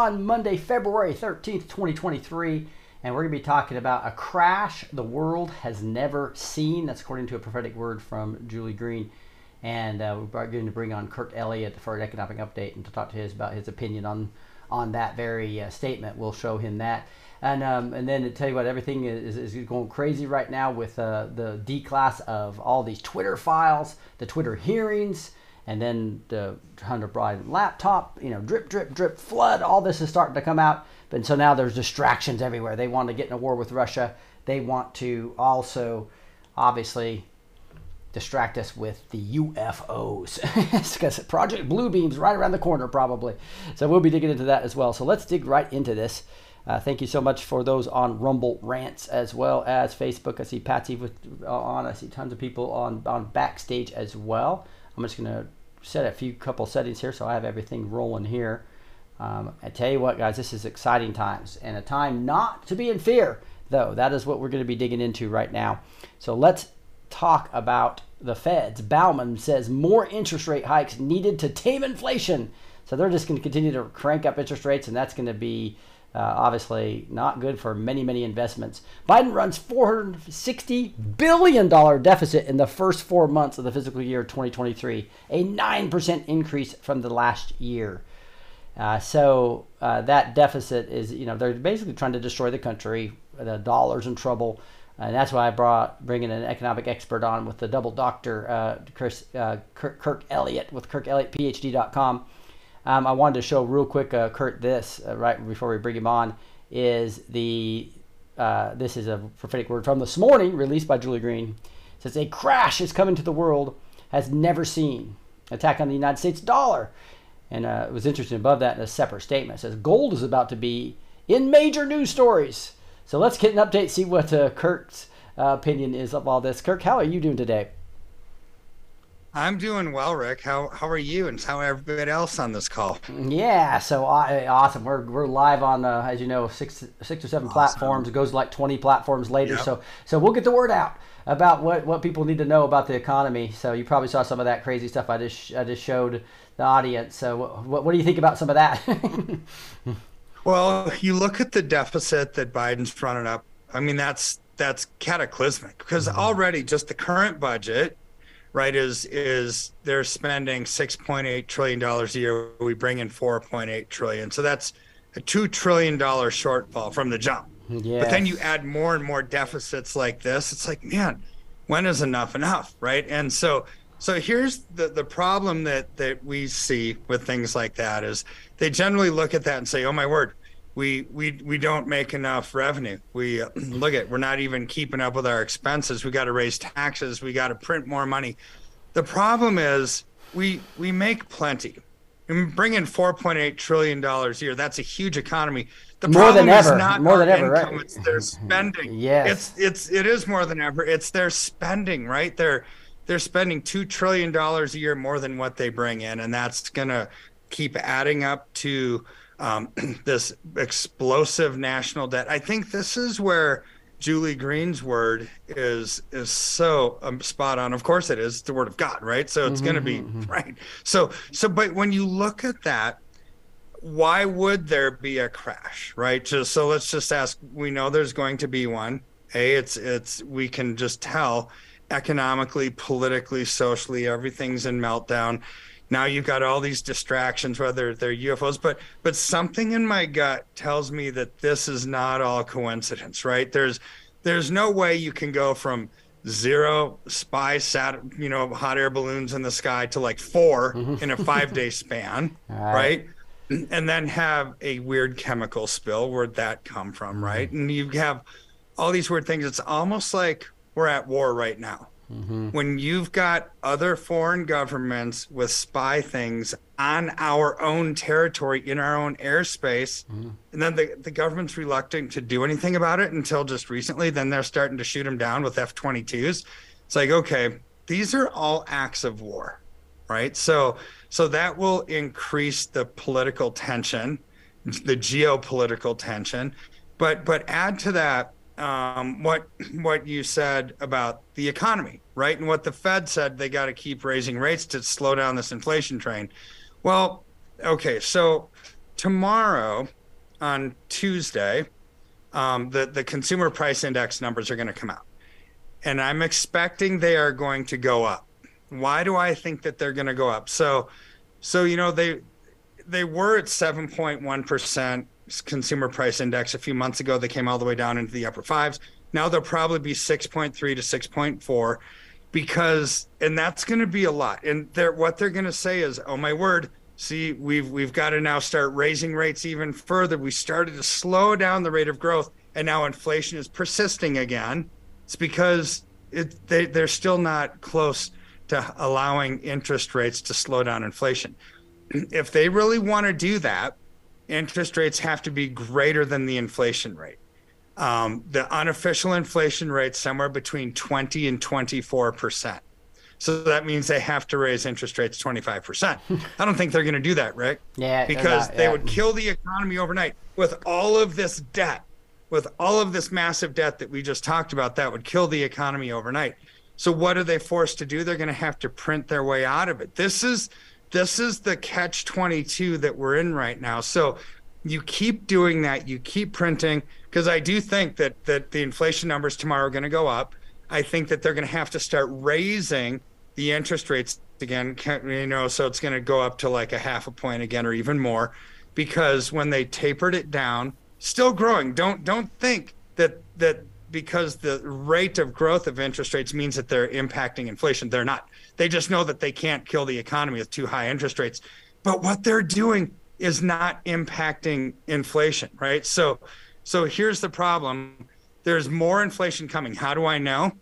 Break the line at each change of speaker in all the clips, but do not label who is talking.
On Monday, February 13th, 2023, and we're going to be talking about a crash the world has never seen. That's according to a prophetic word from Julie Green. And uh, we're going to bring on Kirk Elliott for an economic update and to talk to his about his opinion on on that very uh, statement. We'll show him that. And, um, and then to tell you what, everything is, is going crazy right now with uh, the D class of all these Twitter files, the Twitter hearings, and then the Hunter Biden laptop, you know, drip, drip, drip, flood. All this is starting to come out. And so now there's distractions everywhere. They want to get in a war with Russia. They want to also, obviously, distract us with the UFOs. because Project Bluebeam's right around the corner, probably. So we'll be digging into that as well. So let's dig right into this. Uh, thank you so much for those on Rumble rants as well as Facebook. I see Patsy with, uh, on. I see tons of people on on backstage as well. I'm just gonna set a few couple settings here so I have everything rolling here. Um, I tell you what, guys, this is exciting times and a time not to be in fear, though. That is what we're to be digging into right now. So let's talk about the Feds. Bauman says more interest rate hikes needed to tame inflation. So they're just going to continue to crank up interest rates, and that's going to be uh, obviously not good for many, many investments. Biden runs $460 billion deficit in the first four months of the fiscal year 2023, a 9% increase from the last year. Uh, so uh, that deficit is, you know, they're basically trying to destroy the country. The dollar's in trouble, and that's why I brought bringing an economic expert on with the double doctor, uh, Chris uh, Kirk, Kirk Elliott with KirkElliottPhD.com. Um, I wanted to show real quick, uh, Kirk, this uh, right before we bring him on is the uh, this is a prophetic word from this morning released by Julie Green. It says a crash is coming to the world has never seen. Attack on the United States dollar. And uh, it was interesting above that in a separate statement. It says gold is about to be in major news stories. So let's get an update, see what uh, Kirk's uh, opinion is of all this. Kirk, how are you doing today?
I'm doing well, Rick. How how are you, and how everybody else on this call?
Yeah, so uh, awesome. We're, we're live on, uh, as you know, six six or seven
Awesome.
platforms. It goes like twenty platforms later.
Yep.
So so we'll get the word out about what, what people need to know about the economy. So you probably saw some of that crazy stuff I just I just showed the audience. So what what, do you think about some of that?
Well, you look at the deficit that Biden's running up. I mean, that's that's cataclysmic because already just the current budget, right, is is they're spending six point eight trillion dollars a year. We bring in four point eight trillion, so that's a two trillion dollar shortfall from the jump.
yeah.
But then you add more and more deficits like this. It's like, man, when is enough enough, right? And so, so here's the the problem that that we see with things like that is they generally look at that and say, oh my word, we we we don't make enough revenue. We uh, look at we're not even keeping up with our expenses. We got to raise taxes. We got to print more money. The problem is we we make plenty. And bring in 4.8 trillion dollars a year. That's a huge economy. The
More
problem
than
is not
More than ever, right.
income, it's their spending.
Yes.
It's it's it is more than ever. It's their spending, right? They're they're spending two trillion dollars a year more than what they bring in, and that's gonna keep adding up to um, this explosive national debt. I think this is where Julie Green's word is is so um, spot on. Of course, it is it's the word of God, right? So it's going to be right. So so, but when you look at that, why would there be a crash, right? Just so let's just ask. We know there's going to be one. A, it's it's we can just tell economically, politically, socially, everything's in meltdown now you've got all these distractions whether they're ufos but but something in my gut tells me that this is not all coincidence right? There's there's no way you can go from zero spy sat you know hot air balloons in the sky to like 4 mm-hmm. in a five day span right. right? And then have a weird chemical spill where'd that come from right? Mm-hmm. And you have all these weird things. It's almost like we're at war right now Mm-hmm. When you've got other foreign governments with spy things on our own territory, in our own airspace, mm-hmm. and then the, the government's reluctant to do anything about it until just recently, then they're starting to shoot them down with F 22s. It's like, okay, these are all acts of war, right? So, so that will increase the political tension, the geopolitical tension. But, but add to that, um, what what you said about the economy, right? And what the Fed said they got to keep raising rates to slow down this inflation train. Well, okay, so tomorrow on Tuesday, um, the the consumer price index numbers are going to come out, and I'm expecting they are going to go up. Why do I think that they're going to go up? So, so you know they they were at 7.1 percent consumer price index a few months ago. They came all the way down into the upper fives. Now they'll probably be 6.3 to 6.4 because and that's going to be a lot. And they're what they're going to say is, "Oh my word, see, we've we've got to now start raising rates even further. We started to slow down the rate of growth and now inflation is persisting again." It's because it they they're still not close to allowing interest rates to slow down inflation. If they really want to do that, interest rates have to be greater than the inflation rate. Um, the unofficial inflation rate somewhere between 20 and 24 percent. So that means they have to raise interest rates 25 percent. I don't think they're going to do that, Rick.
Yeah,
because
not,
they would kill the economy overnight with all of this debt, with all of this massive debt that we just talked about. That would kill the economy overnight. So what are they forced to do? They're going to have to print their way out of it. This is this is the catch 22 that we're in right now. So you keep doing that, you keep printing because I do think that that the inflation numbers tomorrow are going to go up. I think that they're going to have to start raising the interest rates again, you know, so it's going to go up to like a half a point again or even more because when they tapered it down, still growing. Don't don't think that that because the rate of growth of interest rates means that they're impacting inflation. They're not. They just know that they can't kill the economy with too high interest rates. But what they're doing is not impacting inflation, right? So so here's the problem. There's more inflation coming. How do I know?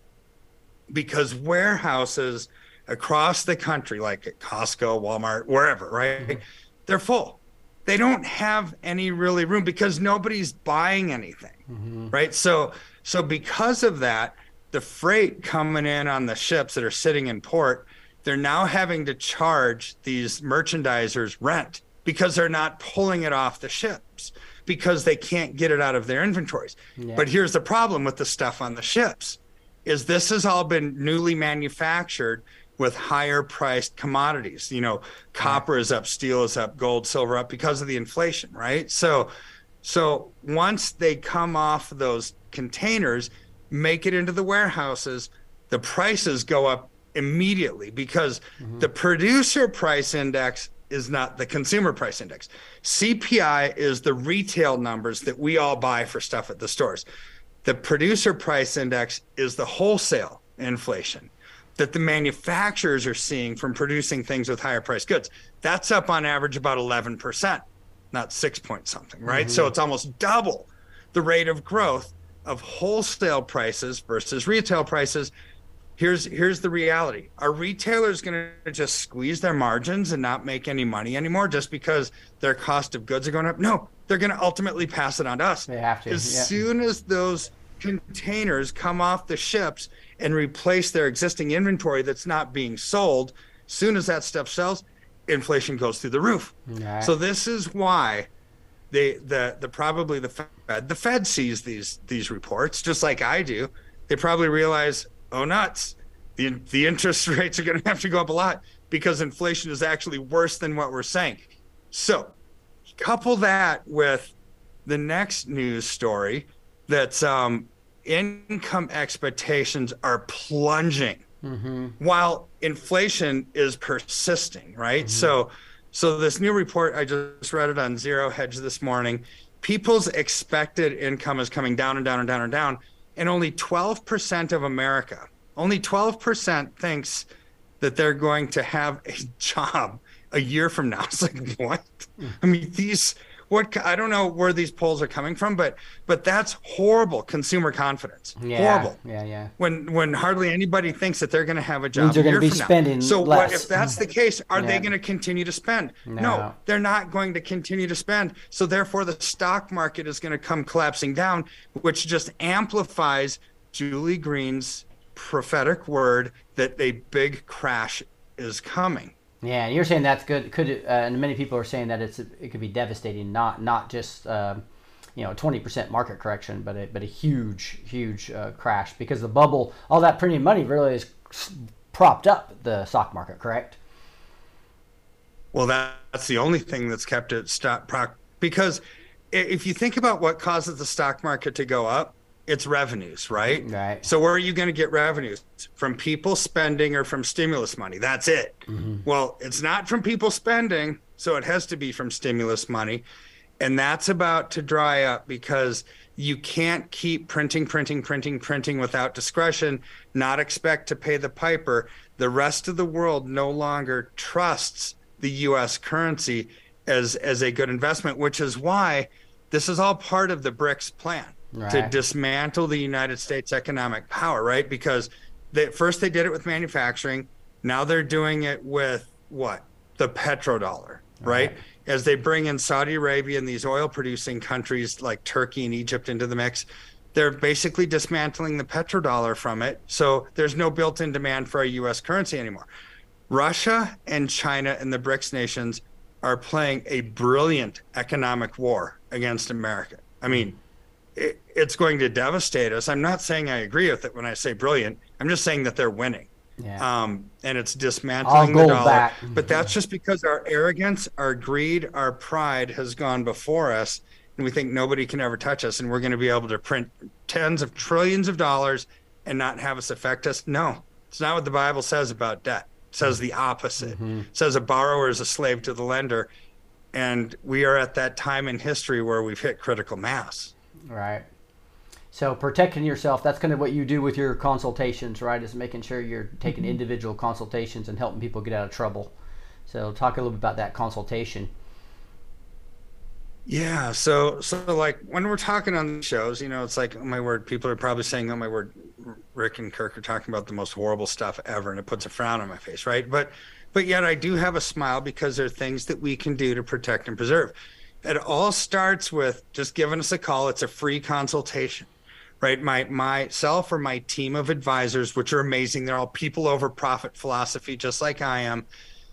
Because warehouses across the country, like at Costco, Walmart, wherever, right? Mm-hmm. They're full. They don't have any really room because nobody's buying anything. Mm-hmm. Right. So so because of that, the freight coming in on the ships that are sitting in port, they're now having to charge these merchandisers rent because they're not pulling it off the ships because they can't get it out of their inventories. Yeah. But here's the problem with the stuff on the ships is this has all been newly manufactured with higher priced commodities. You know, copper is up, steel is up, gold, silver up because of the inflation, right? So so once they come off those containers, make it into the warehouses, the prices go up immediately because mm-hmm. the producer price index is not the consumer price index. CPI is the retail numbers that we all buy for stuff at the stores. The producer price index is the wholesale inflation that the manufacturers are seeing from producing things with higher priced goods. That's up on average about 11%, not six point something, right? Mm-hmm. So it's almost double the rate of growth of wholesale prices versus retail prices here's here's the reality are retailers going to just squeeze their margins and not make any money anymore just because their cost of goods are going up no they're going to ultimately pass it on to us
they have to
as
yeah.
soon as those containers come off the ships and replace their existing inventory that's not being sold, as soon as that stuff sells, inflation goes through the roof.
Right.
So this is why they the the probably the Fed the Fed sees these these reports just like I do. They probably realize, oh nuts, the the interest rates are going to have to go up a lot because inflation is actually worse than what we're saying. So couple that with the next news story that's um, income expectations are plunging while inflation is persisting right so so this new report i just read it on zero hedge this morning people's expected income is coming down and down and down and down and only 12% of america only 12% thinks that they're going to have a job a year from now. It's like what? Hmm. I mean these what I don't know where these polls are coming from, but but that's horrible consumer confidence.
Yeah.
Horrible.
Yeah, yeah.
When when hardly anybody thinks that they're going to have a job.
Means they're gonna be
from now.
spending
So what if that's the case? Are
Yeah.
they going to continue to spend?
No.
they're not going to continue to spend. So therefore, the stock market is going to come collapsing down, which just amplifies Julie Green's prophetic word that a big crash is coming.
Yeah, and you're saying that's good. Could uh, and many people are saying that it's it could be devastating. Not not just um, you know twenty percent market correction, but a, but a huge huge uh, crash because the bubble, all that printing money really is propped up the stock market. Correct?
Well, that, that's the only thing that's kept it stock proc because if you think about what causes the stock market to go up, it's revenues, right?
Right.
So where are you going to get revenues? From people spending or from stimulus money? That's it. Mm-hmm. Well, it's not from people spending, so it has to be from stimulus money. And that's about to dry up because you can't keep printing, printing, printing, printing without discretion, not expect to pay the piper. The rest of the world no longer trusts the US currency as as a good investment, which is why this is all part of the BRICS plan to dismantle the United States economic power, right? Because they, first they did it with manufacturing, now they're doing it with what? The petrodollar, right? As they bring in Saudi Arabia and these oil producing countries like Turkey and Egypt into the mix, they're basically dismantling the petrodollar from it. So there's no built in demand for a US currency anymore. Russia and China and the BRICS nations are playing a brilliant economic war against America. I mean, it, it's going to devastate us. I'm not saying I agree with it when I say brilliant. I'm just saying that they're winning.
Yeah.
Um, and it's dismantling the dollar.
back.
But that's just because our arrogance, our greed, our pride has gone before us, and we think nobody can ever touch us, and we're going to be able to print tens of trillions of dollars and not have us affect us. No, it's not what the Bible says about debt. It says the opposite.
Mm-hmm.
It says a borrower is a slave to the lender, and we are at that time in history where we've hit critical mass.
Right. So protecting yourself, that's kind of what you do with your consultations, right? Is making sure you're taking mm-hmm. individual consultations and helping people get out of trouble. So talk a little bit about that consultation.
Yeah. So, so like when we're talking on the shows, you know, it's like, oh my word, people are probably saying, oh my word, Rick and Kirk are talking about the most horrible stuff ever. And it puts a frown on my face. Right. But, but yet I do have a smile because there are things that we can do to protect and preserve. It all starts with just giving us a call. It's a free consultation, right? My, myself or my team of advisors, which are amazing. They're all people over profit philosophy, just like I am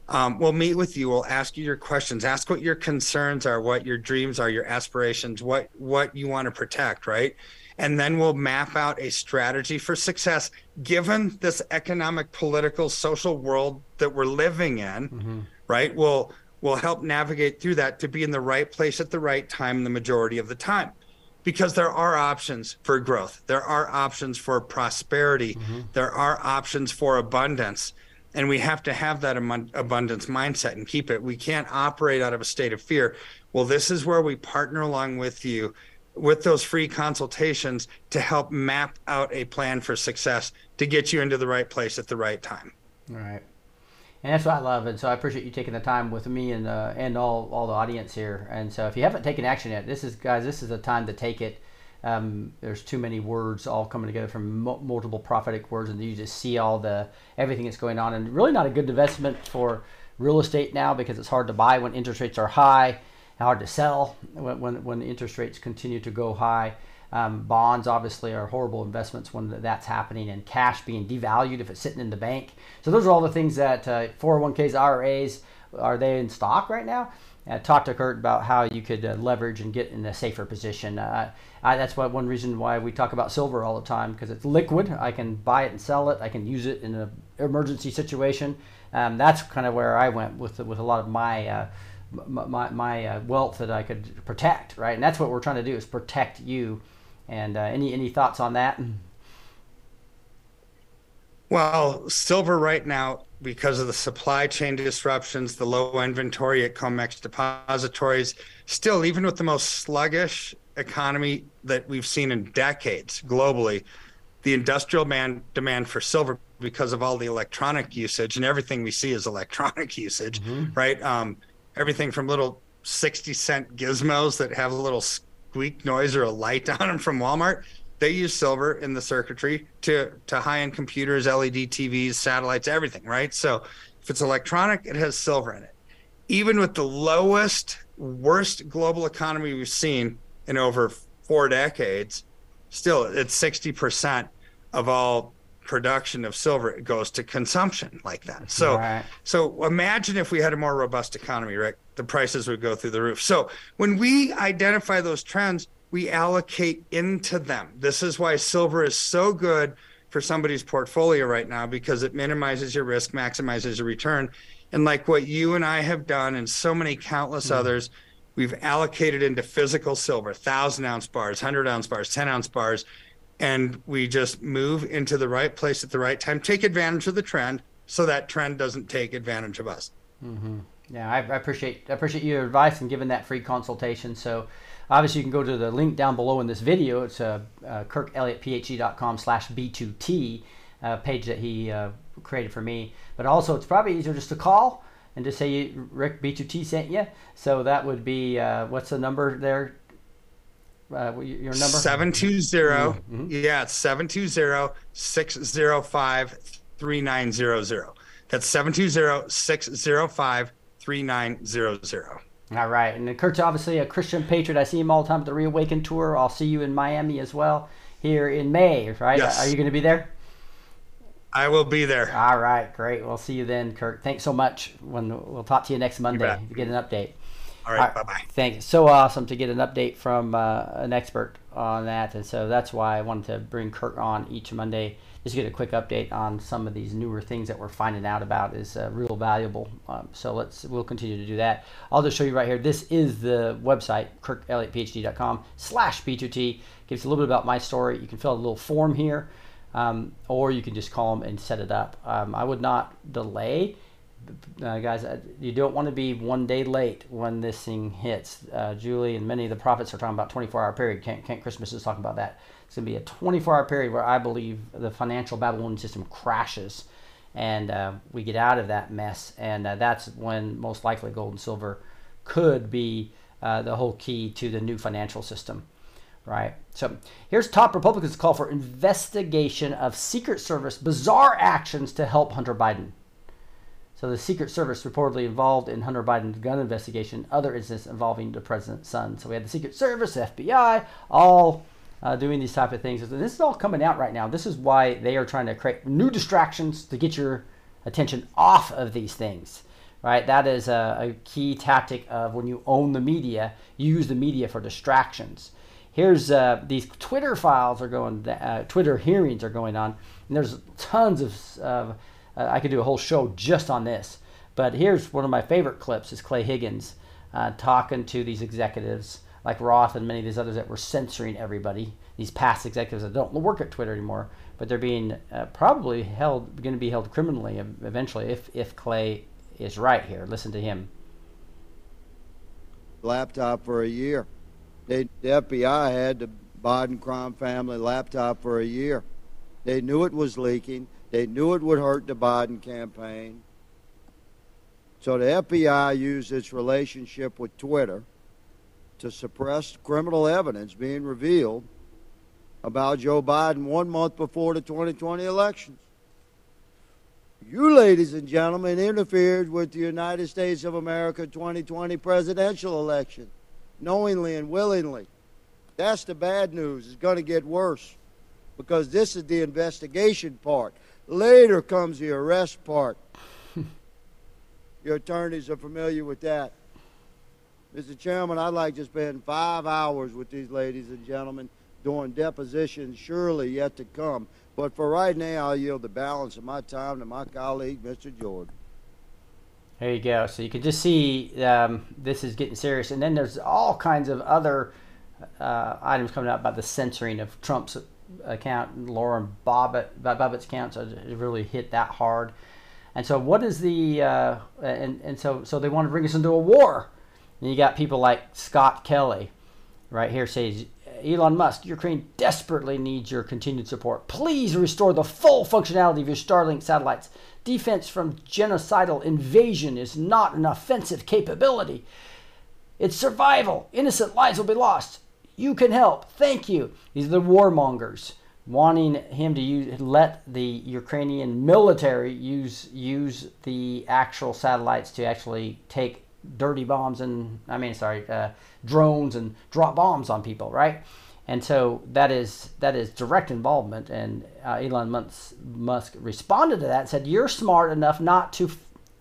um, we'll meet with you we'll ask you your questions ask what your concerns are what your dreams are your aspirations what what you want to protect right and then we'll map out a strategy for success given this economic political social world that we're living in right we'll we'll help navigate through that to be in the right place at the right time the majority of the time. Because there are options for growth. There are options for prosperity. Mm-hmm. There are options for abundance. And we have to have that abundance mindset and keep it. We can't operate out of a state of fear. Well this is where we partner along with you with those free consultations to help map out a plan for success to get you into the right place at the right time.
Right. And that's what I love. And so I appreciate you taking the time with me and uh, and all, all the audience here. And so if you haven't taken action yet, this is guys, this is the time to take it. Um, there's too many words all coming together from mu- multiple prophetic words, and you just see all the everything that's going on. And really not a good investment for real estate now because it's hard to buy when interest rates are high, hard to sell when when, when interest rates continue to go high. Um, bonds obviously are horrible investments when that's happening, and cash being devalued if it's sitting in the bank. So those are all the things that uh, 401ks, IRAs, are they in stock right now? Uh, talk to Kirk about how you could uh, leverage and get in a safer position. Uh, I, that's what one reason why we talk about silver all the time because it's liquid. I can buy it and sell it. I can use it in an emergency situation. Um, that's kind of where I went with with a lot of my uh, my, my uh, wealth that I could protect, right? And that's what we're trying to do is protect you. And uh, any any thoughts on that?
Well, silver right now, because of the supply chain disruptions, the low inventory at COMEX depositories, still, even with the most sluggish economy that we've seen in decades globally, the industrial man, demand for silver because of all the electronic usage and everything we see is electronic usage, mm-hmm. right? Um, everything from little 60 cent gizmos that have a little squeak noise or a light on them from Walmart they use silver in the circuitry to to high-end computers led tvs satellites everything right? So if it's electronic it has silver in it. Even with the lowest worst global economy we've seen in over four decades still it's 60% of all production of silver goes to consumption like that. So right. so imagine if we had a more robust economy right the prices would go through the roof so when we identify those trends we allocate into them. This is why silver is so good for somebody's portfolio right now because it minimizes your risk, maximizes your return. And like what you and I have done, and so many countless mm. others, we've allocated into physical silver, thousand ounce bars, hundred ounce bars, ten ounce bars, and we just move into the right place at the right time. Take advantage of the trend, so that trend doesn't take advantage of us.
Mm-hmm. Yeah, I, I appreciate I appreciate your advice and giving that free consultation. So Obviously, you can go to the link down below in this video. It's uh, uh, kirkelliottphd.com slash B2T uh, page that he uh, created for me. But also, it's probably easier just to call and just say Rick B2T sent you. So that would be, uh, what's the number there? Uh, your number?
720. Mm-hmm. Yeah, it's 720 605 3900. That's 720 605 3900.
All right, and Kirk's obviously a Christian patriot. I see him all the time at the Reawaken tour. I'll see you in Miami as well here in May, right? Yes. Are you going to be there?
I will be there.
All right, great. We'll see you then, Kirk. Thanks so much. When we'll talk to you next Monday to get an update.
All right, bye bye.
Thanks. So awesome to get an update from uh, an expert on that, and so that's why I wanted to bring Kurt on each Monday just get a quick update on some of these newer things that we're finding out about is uh, real valuable. Um, so let's we'll continue to do that. I'll just show you right here. This is the website kirkelliottphd.com slash b2t. Gives a little bit about my story. You can fill out a little form here, um, or you can just call them and set it up. Um, I would not delay. Uh, guys, uh, you don't want to be one day late when this thing hits. Uh, Julie and many of the prophets are talking about 24 hour period. Kent, Kent Christmas is talking about that. It's going to be a 24 hour period where I believe the financial Babylonian system crashes and uh, we get out of that mess. And uh, that's when most likely gold and silver could be uh, the whole key to the new financial system. Right. So here's top Republicans call for investigation of Secret Service bizarre actions to help Hunter Biden. So the Secret Service reportedly involved in Hunter Biden's gun investigation, other incidents involving the president's son. So we had the Secret Service, FBI, all uh, doing these type of things. This is all coming out right now. This is why they are trying to create new distractions to get your attention off of these things. Right, that is a, a key tactic of when you own the media, you use the media for distractions. Here's uh, these Twitter files are going, uh, Twitter hearings are going on, and there's tons of. Uh, I could do a whole show just on this, but here's one of my favorite clips: is Clay Higgins uh, talking to these executives like Roth and many of these others that were censoring everybody. These past executives that don't work at Twitter anymore, but they're being uh, probably held, going to be held criminally eventually if if Clay is right here. Listen to him.
Laptop for a year. They, the FBI had the Biden crime family laptop for a year. They knew it was leaking. They knew it would hurt the Biden campaign. So the FBI used its relationship with Twitter to suppress criminal evidence being revealed about Joe Biden one month before the 2020 elections. You, ladies and gentlemen, interfered with the United States of America 2020 presidential election, knowingly and willingly. That's the bad news. It's going to get worse because this is the investigation part. Later comes the arrest part. Your attorneys are familiar with that. Mr. Chairman, I'd like to spend five hours with these ladies and gentlemen doing depositions surely yet to come. But for right now, I'll yield the balance of my time to my colleague, Mr. Jordan.
There you go. So you can just see um, this is getting serious, and then there's all kinds of other uh, items coming out about the censoring of Trump's account, Lauren Boebert, Boebert's account. So it really hit that hard. And so, what is the uh, and and so so they want to bring us into a war. And you got people like Scott Kelly, right here says Elon Musk, Ukraine desperately needs your continued support. Please restore the full functionality of your Starlink satellites. Defense from genocidal invasion is not an offensive capability. It's survival. Innocent lives will be lost. You can help. Thank you. These are the warmongers wanting him to use let the Ukrainian military use use the actual satellites to actually take dirty bombs and I mean sorry uh, drones and drop bombs on people right? And so that is that is direct involvement. And uh, Elon Musk, Musk responded to that said you're smart enough not to f-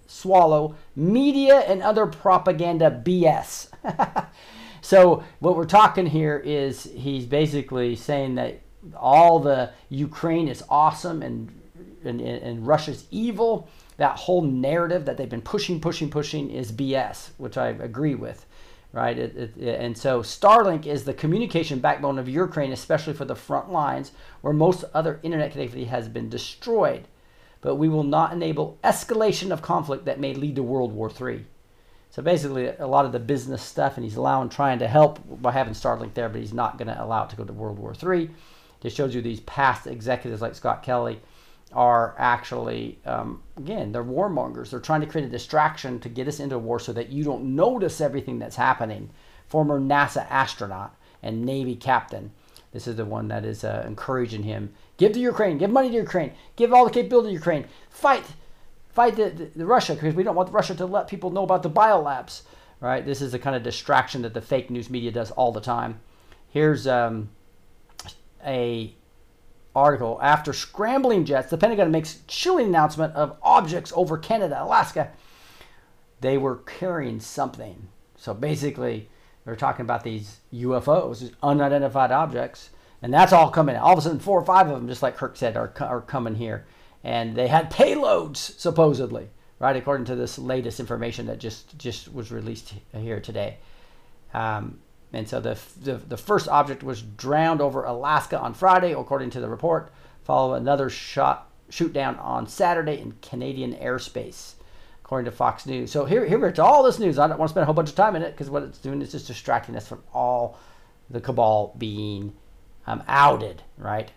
swallow media and other propaganda BS so what we're talking here is he's basically saying that all the Ukraine is awesome and, and, and Russia's evil. That whole narrative that they've been pushing, pushing, pushing is BS, which I agree with, right? It, it, and so Starlink is the communication backbone of Ukraine, especially for the front lines where most other internet connectivity has been destroyed. But we will not enable escalation of conflict that may lead to World War III. So basically, a lot of the business stuff, and he's allowing, trying to help by having Starlink there, but he's not going to allow it to go to World War III just shows you these past executives like Scott Kelly are actually, um, again, they're warmongers. They're trying to create a distraction to get us into war so that you don't notice everything that's happening. Former NASA astronaut and Navy captain. This is the one that is uh, encouraging him. Give to Ukraine. Give money to Ukraine. Give all the capability to Ukraine. Fight. Fight the, the, the Russia because we don't want Russia to let people know about the biolabs. Right? This is the kind of distraction that the fake news media does all the time. Here's um, a article after scrambling jets, the Pentagon makes chilling announcement of objects over Canada, Alaska. They were carrying something. So basically, they're talking about these UFOs, unidentified objects, and that's all coming. All of a sudden, four or five of them, just like Kirk said, are, are coming here, and they had payloads supposedly, right? According to this latest information that just just was released here today. Um, and so the, the, the, first object was drowned over Alaska on Friday, according to the report, following another shot shoot down on Saturday in Canadian airspace, according to Fox News. So here, here to all this news. I don't want to spend a whole bunch of time in it because what it's doing is just distracting us from all the cabal being um, outed, right?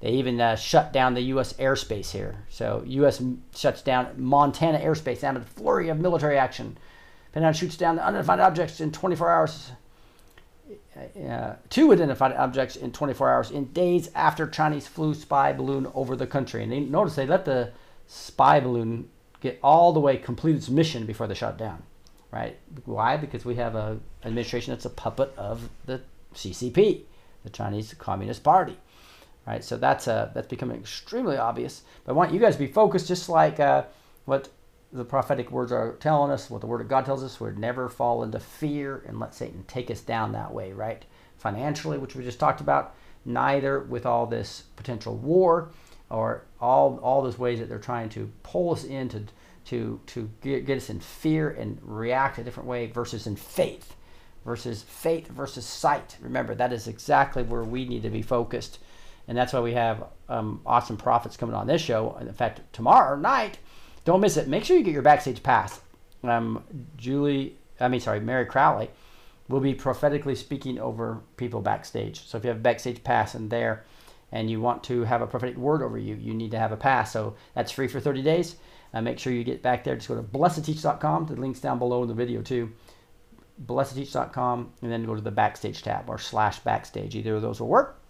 They even uh, shut down the U.S. airspace here. So U.S. shuts down Montana airspace amid a flurry of military action. Pentagon shoots down the unidentified objects in 24 hours uh, two identified objects in 24 hours in days after Chinese flew spy balloon over the country. And they, notice they let the spy balloon get all the way complete its mission before they shut down. Right? Why? Because we have a administration that's a puppet of the CCP, the Chinese Communist Party. Right? So that's uh, that's becoming extremely obvious. But I want you guys to be focused, just like uh, what the prophetic words are telling us, what the Word of God tells us, we'd never fall into fear and let Satan take us down that way, right? Financially, which we just talked about, neither with all this potential war or all all those ways that they're trying to pull us into to to get, get us in fear and react a different way versus in faith versus faith versus sight. Remember, that is exactly where we need to be focused. And that's why we have um, awesome prophets coming on this show. In fact, tomorrow night, don't miss it. Make sure you get your backstage pass. Um, Julie, I mean, sorry, Mary Crowley will be prophetically speaking over people backstage. So if you have a backstage pass in there and you want to have a prophetic word over you, you need to have a pass. So that's free for 30 days. Uh, make sure you get back there. Just go to blessed2teach.com. The link's down below in the video too. Blessed2teach.com and then go to the backstage tab or slash backstage. Either of those will work.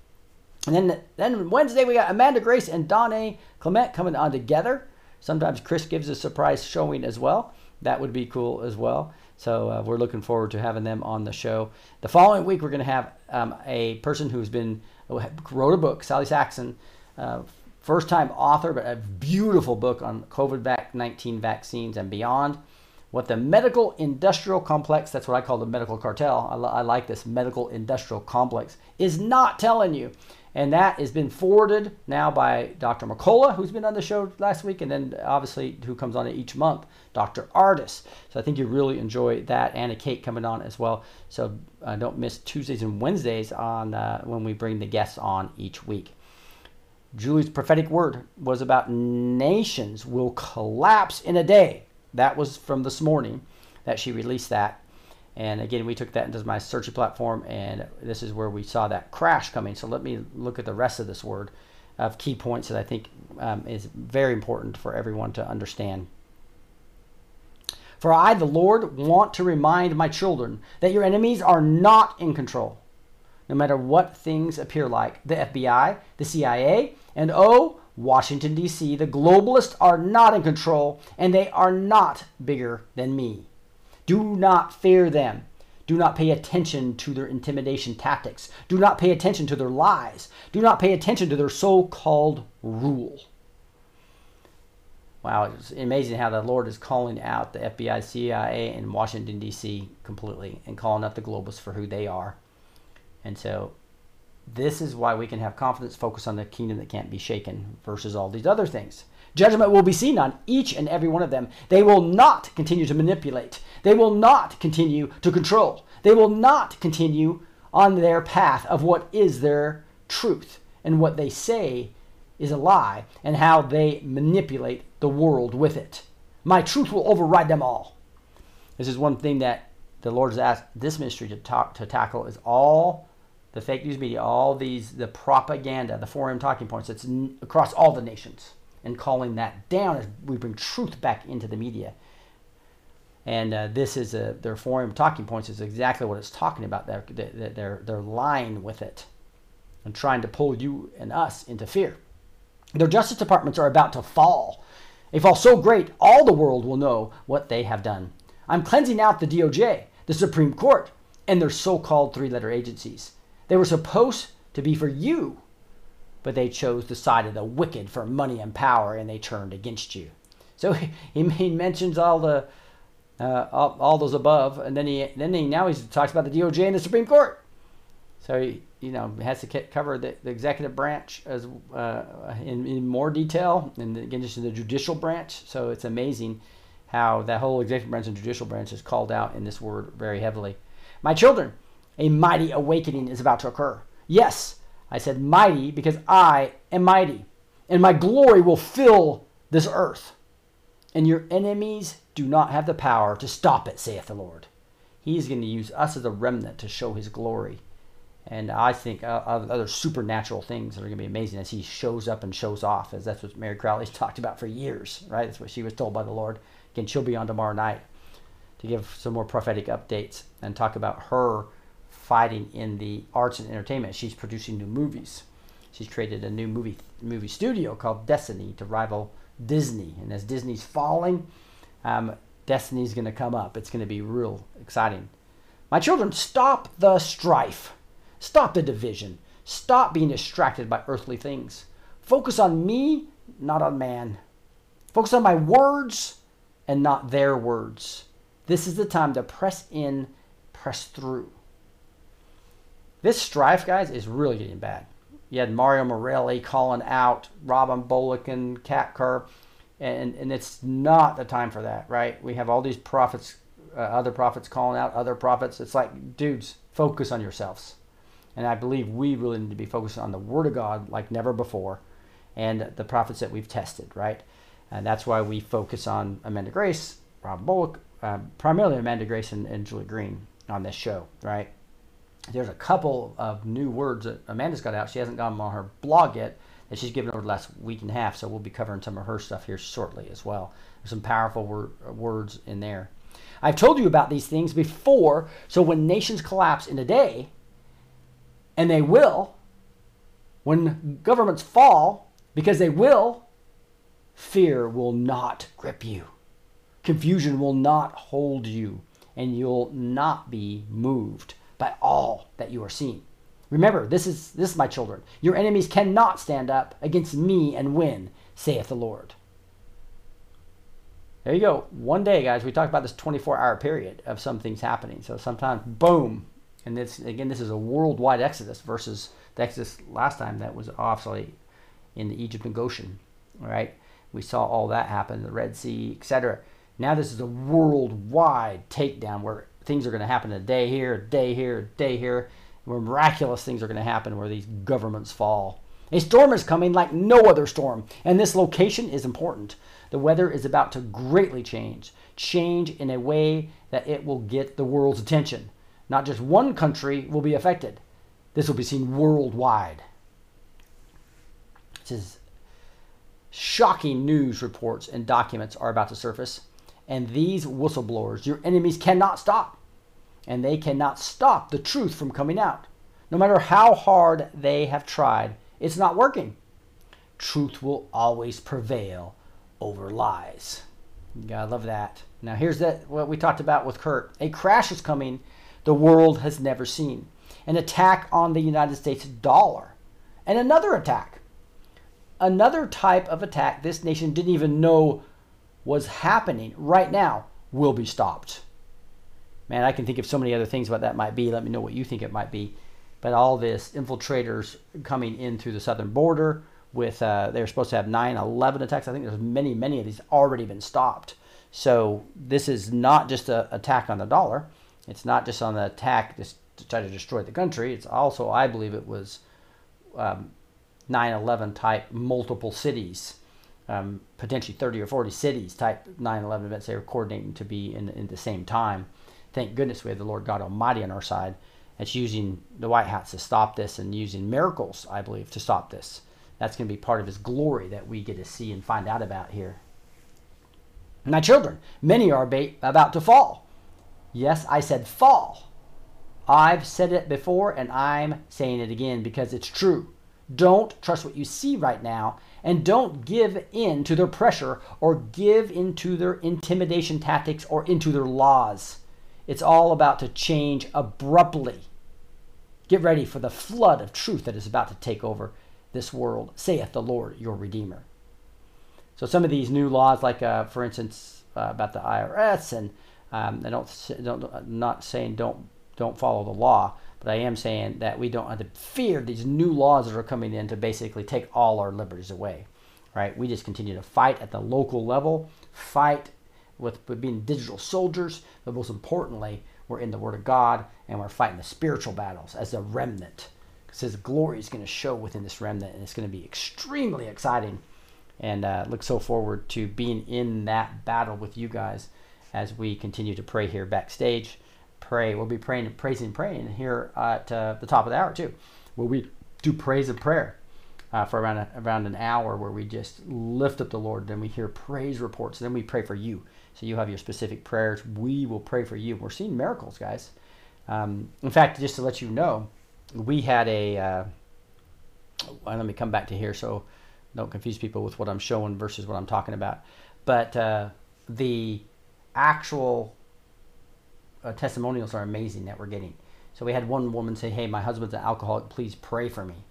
And then, then Wednesday we got Amanda Grace and Donne Clement coming on together. Sometimes Chris gives a surprise showing as well. That would be cool as well. So uh, we're looking forward to having them on the show. The following week, we're going to have um, a person who's been wrote a book, Sally Saxon, uh, first time author, but a beautiful book on COVID 19 vaccines and beyond. What the medical industrial complex, that's what I call the medical cartel, I, I like this medical industrial complex, is not telling you. And that has been forwarded now by Dr. McCullough, who's been on the show last week, and then obviously who comes on each month, Dr. Ardis. So I think you really enjoy that. Anna Kate coming on as well. So uh, don't miss Tuesdays and Wednesdays on uh, when we bring the guests on each week. Julie's prophetic word was about nations will collapse in a day. That was from this morning that she released that. And again, we took that into my searching platform, and this is where we saw that crash coming. So let me look at the rest of this word of key points that I think um, is very important for everyone to understand. For I, the Lord, want to remind my children that your enemies are not in control, no matter what things appear like. The FBI, the CIA, and oh, Washington, D.C., the globalists are not in control, and they are not bigger than me. Do not fear them. Do not pay attention to their intimidation tactics. Do not pay attention to their lies. Do not pay attention to their so called rule. Wow, it's amazing how the Lord is calling out the FBI, CIA, and Washington, D.C. completely and calling out the globalists for who they are. And so this is why we can have confidence, focus on the kingdom that can't be shaken versus all these other things. Judgment will be seen on each and every one of them. They will not continue to manipulate. They will not continue to control. They will not continue on their path of what is their truth and what they say is a lie and how they manipulate the world with it. My truth will override them all. This is one thing that the Lord has asked this ministry to talk to tackle is all the fake news media, all these the propaganda, the 4M talking points. that's across all the nations and calling that down as we bring truth back into the media. And uh, this is a, their forum talking points is exactly what it's talking about. They're, they're, they're lying with it and trying to pull you and us into fear. Their justice departments are about to fall. They fall so great, all the world will know what they have done. I'm cleansing out the DOJ, the Supreme Court, and their so called three letter agencies. They were supposed to be for you, but they chose the side of the wicked for money and power, and they turned against you. So he, he mentions all the uh, all, all, those above, and then he then he now he talks about the DOJ and the Supreme Court. So he you know has to cover the, the executive branch as uh, in, in more detail, and again just the judicial branch. So it's amazing how that whole executive branch and judicial branch is called out in this word very heavily. My children, a mighty awakening is about to occur. Yes, I said mighty because I am mighty, and my glory will fill this earth. And your enemies do not have the power to stop it, saith the Lord. He is going to use us as a remnant to show his glory. And I think uh, other supernatural things that are going to be amazing as he shows up and shows off, as that's what Mary Crowley's talked about for years, right? That's what she was told by the Lord. Again, she'll be on tomorrow night to give some more prophetic updates and talk about her fighting in the arts and entertainment. She's producing new movies. She's created a new movie movie studio called Destiny to rival Disney. And as Disney's falling, um, Destiny's going to come up. It's going to be real exciting. My children, stop the strife. Stop the division. Stop being distracted by earthly things. Focus on me, not on man. Focus on my words and not their words. This is the time to press in, press through. This strife, guys, is really getting bad. You had Mario Murillo calling out Robin and Kat Kerr, and, and it's not the time for that, right? We have all these prophets, uh, other prophets calling out other prophets. It's like, dudes, focus on yourselves. And I believe we really need to be focused on the Word of God like never before and the prophets that we've tested, right? And that's why we focus on Amanda Grace, Rob Bullock, uh, primarily Amanda Grace and, and Julie Green on this show, right? There's a couple of new words that Amanda's got out. She hasn't got them on her blog yet that she's given over the last week and a half. So we'll be covering some of her stuff here shortly as well. There's some powerful wor- words in there. I've told you about these things before. So when nations collapse in a day, and they will, when governments fall, because they will, fear will not grip you. Confusion will not hold you, and you'll not be moved by all that you are seeing. Remember, this is this is my children. Your enemies cannot stand up against me and win, saith the Lord. There you go. One day, guys, we talked about this 24-hour period of some things happening. So sometimes, boom, and this again, this is a worldwide exodus versus the exodus last time that was obviously in the Egypt and Goshen. Right? We saw all that happen, the Red Sea, etc. Now this is a worldwide takedown where things are going to happen a day here, a day here, a day here, where miraculous things are going to happen where these governments fall. A storm is coming like no other storm, and this location is important. The weather is about to greatly change, change in a way that it will get the world's attention. Not just one country will be affected. This will be seen worldwide. This is shocking news reports and documents are about to surface and these whistleblowers, your enemies, cannot stop. And they cannot stop the truth from coming out. No matter how hard they have tried, it's not working. Truth will always prevail over lies. God, love that. Now, here's that what we talked about with Kirk. A crash is coming the world has never seen. An attack on the United States dollar. And another attack. Another type of attack this nation didn't even know was happening right now will be stopped. Man, I can think of so many other things what that might be. Let me know what you think it might be. But all this infiltrators coming in through the southern border with uh, they're supposed to have 9/11 attacks. I think there's many, many of these already been stopped. So this is not just an attack on the dollar. It's not just on the attack to try to destroy the country. It's also, I believe, it was um, 9/11 type multiple cities um, potentially 30 or 40 cities type 9-11 events they were coordinating to be in, in the same time. Thank goodness we have the lord god almighty on our side that's using the white hats to stop this and using miracles i believe to stop this. That's going to be part of his glory that we get to see and find out about here. My children many are about to fall. Yes i said fall. I've said it before and i'm saying it again because it's true don't trust what you see right now and don't give in to their pressure or give into their intimidation tactics or into their laws. It's all about to change abruptly. Get ready for the flood of truth that is about to take over this world, saith the Lord your Redeemer. So some of these new laws, like uh, for instance uh, about the IRS, and um, I don't, don't not saying don't don't follow the law, but I am saying that we don't have to fear these new laws that are coming in to basically take all our liberties away. Right? We just continue to fight at the local level, fight with, with being digital soldiers, but most importantly, we're in the Word of God and we're fighting the spiritual battles as a remnant. Because His glory is going to show within this remnant, and it's going to be extremely exciting. And uh, look so forward to being in that battle with you guys as we continue to pray here backstage pray. We'll be praying, and praising, praying here at uh, the top of the hour too, where we do praise and prayer uh, for around a, around an hour, where we just lift up the Lord. Then we hear praise reports. Then we pray for you. So you have your specific prayers. We will pray for you. We're seeing miracles, guys. Um, in fact, just to let you know, we had a. Uh, let me come back to here so don't confuse people with what I'm showing versus what I'm talking about. But uh, the actual uh, testimonials are amazing that we're getting. So we had one woman say, "Hey, my husband's an alcoholic. Please pray for me."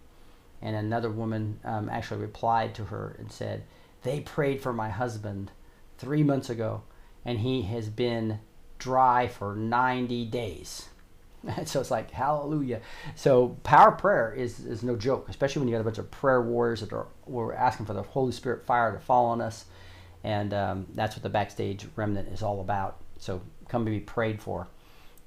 And another woman um, actually replied to her and said, "They prayed for my husband three months ago, and he has been dry for 90 days." so it's like hallelujah. So power prayer is is no joke, especially when you got a bunch of prayer warriors that are we're asking for the Holy Spirit fire to fall on us, and um, that's what the backstage remnant is all about. So come to be prayed for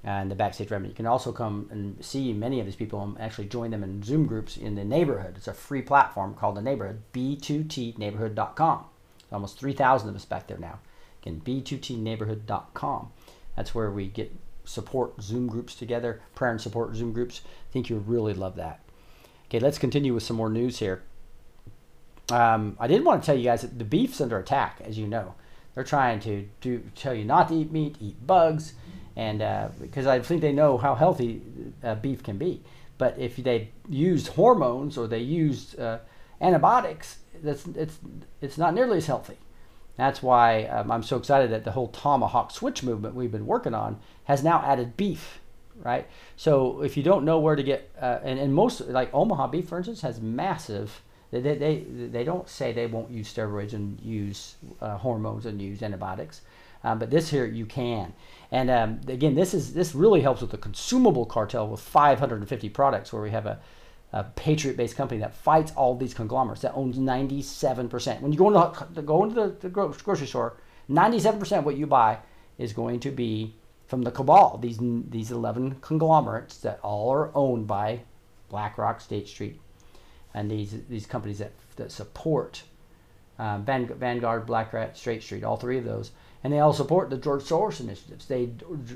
and the backstage remnant. You can also come and see many of these people and actually join them in Zoom groups in the neighborhood. It's a free platform called the neighborhood, b2tneighborhood.com. Almost 3,000 of us back there now. Again, b2tneighborhood.com. That's where we get support Zoom groups together, prayer and support Zoom groups. I think you'll really love that. Okay, let's continue with some more news here. Um, I did want to tell you guys that the beef's under attack, as you know. They're trying to do tell you not to eat meat, eat bugs, and uh, because I think they know how healthy uh, beef can be. But if they used hormones or they used uh, antibiotics, that's it's it's not nearly as healthy. That's why um, I'm so excited that the whole tomahawk switch movement we've been working on has now added beef, right? So if you don't know where to get, uh, and, and most like Omaha beef, for instance, has massive. They, they, they, don't say they won't use steroids and use uh, hormones and use antibiotics, um, but this here you can. And um, again, this is this really helps with the consumable cartel with 550 products, where we have a, a patriot-based company that fights all these conglomerates that owns 97%. When you go into go into the, the grocery store, 97% of what you buy is going to be from the cabal. These these 11 conglomerates that all are owned by BlackRock, State Street, and these these companies that that support um, Vanguard, BlackRock, State Street, all three of those and they all support the George Soros initiatives. They,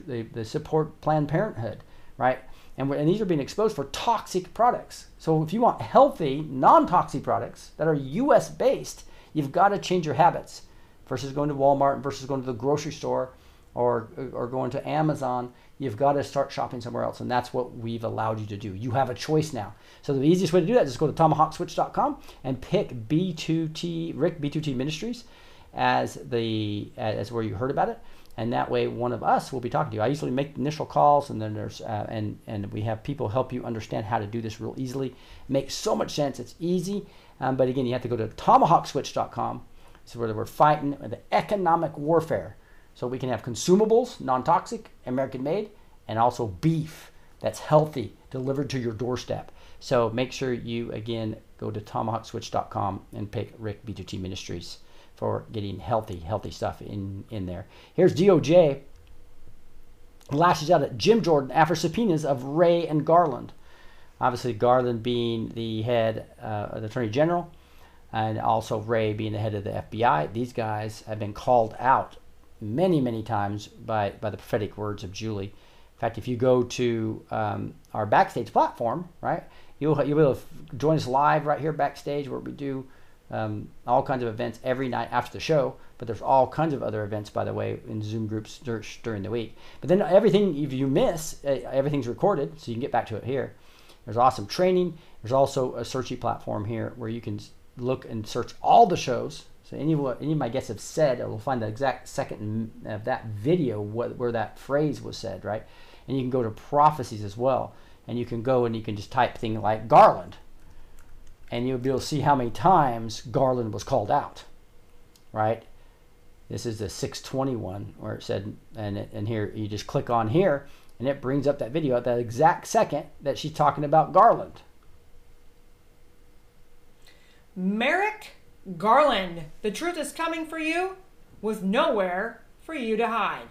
they, they support Planned Parenthood, right? And, and these are being exposed for toxic products. So if you want healthy, non-toxic products that are U.S. based, you've got to change your habits versus going to Walmart versus going to the grocery store or, or going to Amazon. You've got to start shopping somewhere else. And that's what we've allowed you to do. You have a choice now. So the easiest way to do that is just go to tomahawkswitch.com and pick B2T, Rick B2T Ministries as the as where you heard about it and that way one of us will be talking to you i usually make initial calls and then there's uh, and and we have people help you understand how to do this real easily it makes so much sense it's easy um, but again you have to go to tomahawkswitch.com is where we're fighting the economic warfare so we can have consumables non-toxic american made and also beef that's healthy delivered to your doorstep so make sure you again go to tomahawkswitch.com and pick rick b2t ministries for getting healthy, healthy stuff in, in there. Here's DOJ lashes out at Jim Jordan after subpoenas of Wray and Garland. Obviously, Garland being the head uh, of the Attorney General, and also Wray being the head of the FBI. These guys have been called out many, many times by, by the prophetic words of Julie. In fact, if you go to um, our backstage platform, right, you'll, you'll be able to join us live right here backstage where we do um, all kinds of events every night after the show. But there's all kinds of other events, by the way, in Zoom groups during the week. But then everything, if you miss, uh, everything's recorded, so you can get back to it here. There's awesome training. There's also a searchy platform here where you can look and search all the shows. So any any of my guests have said, it will find the exact second of that video what, where that phrase was said, right? And you can go to prophecies as well, and you can go and you can just type thing like Garland, and you'll be able to see how many times Garland was called out, right? This is the 621 where it said, and, it, and here you just click on here and it brings up that video at that exact second that she's talking about Garland.
Merrick Garland, the truth is coming for you with nowhere for you to hide.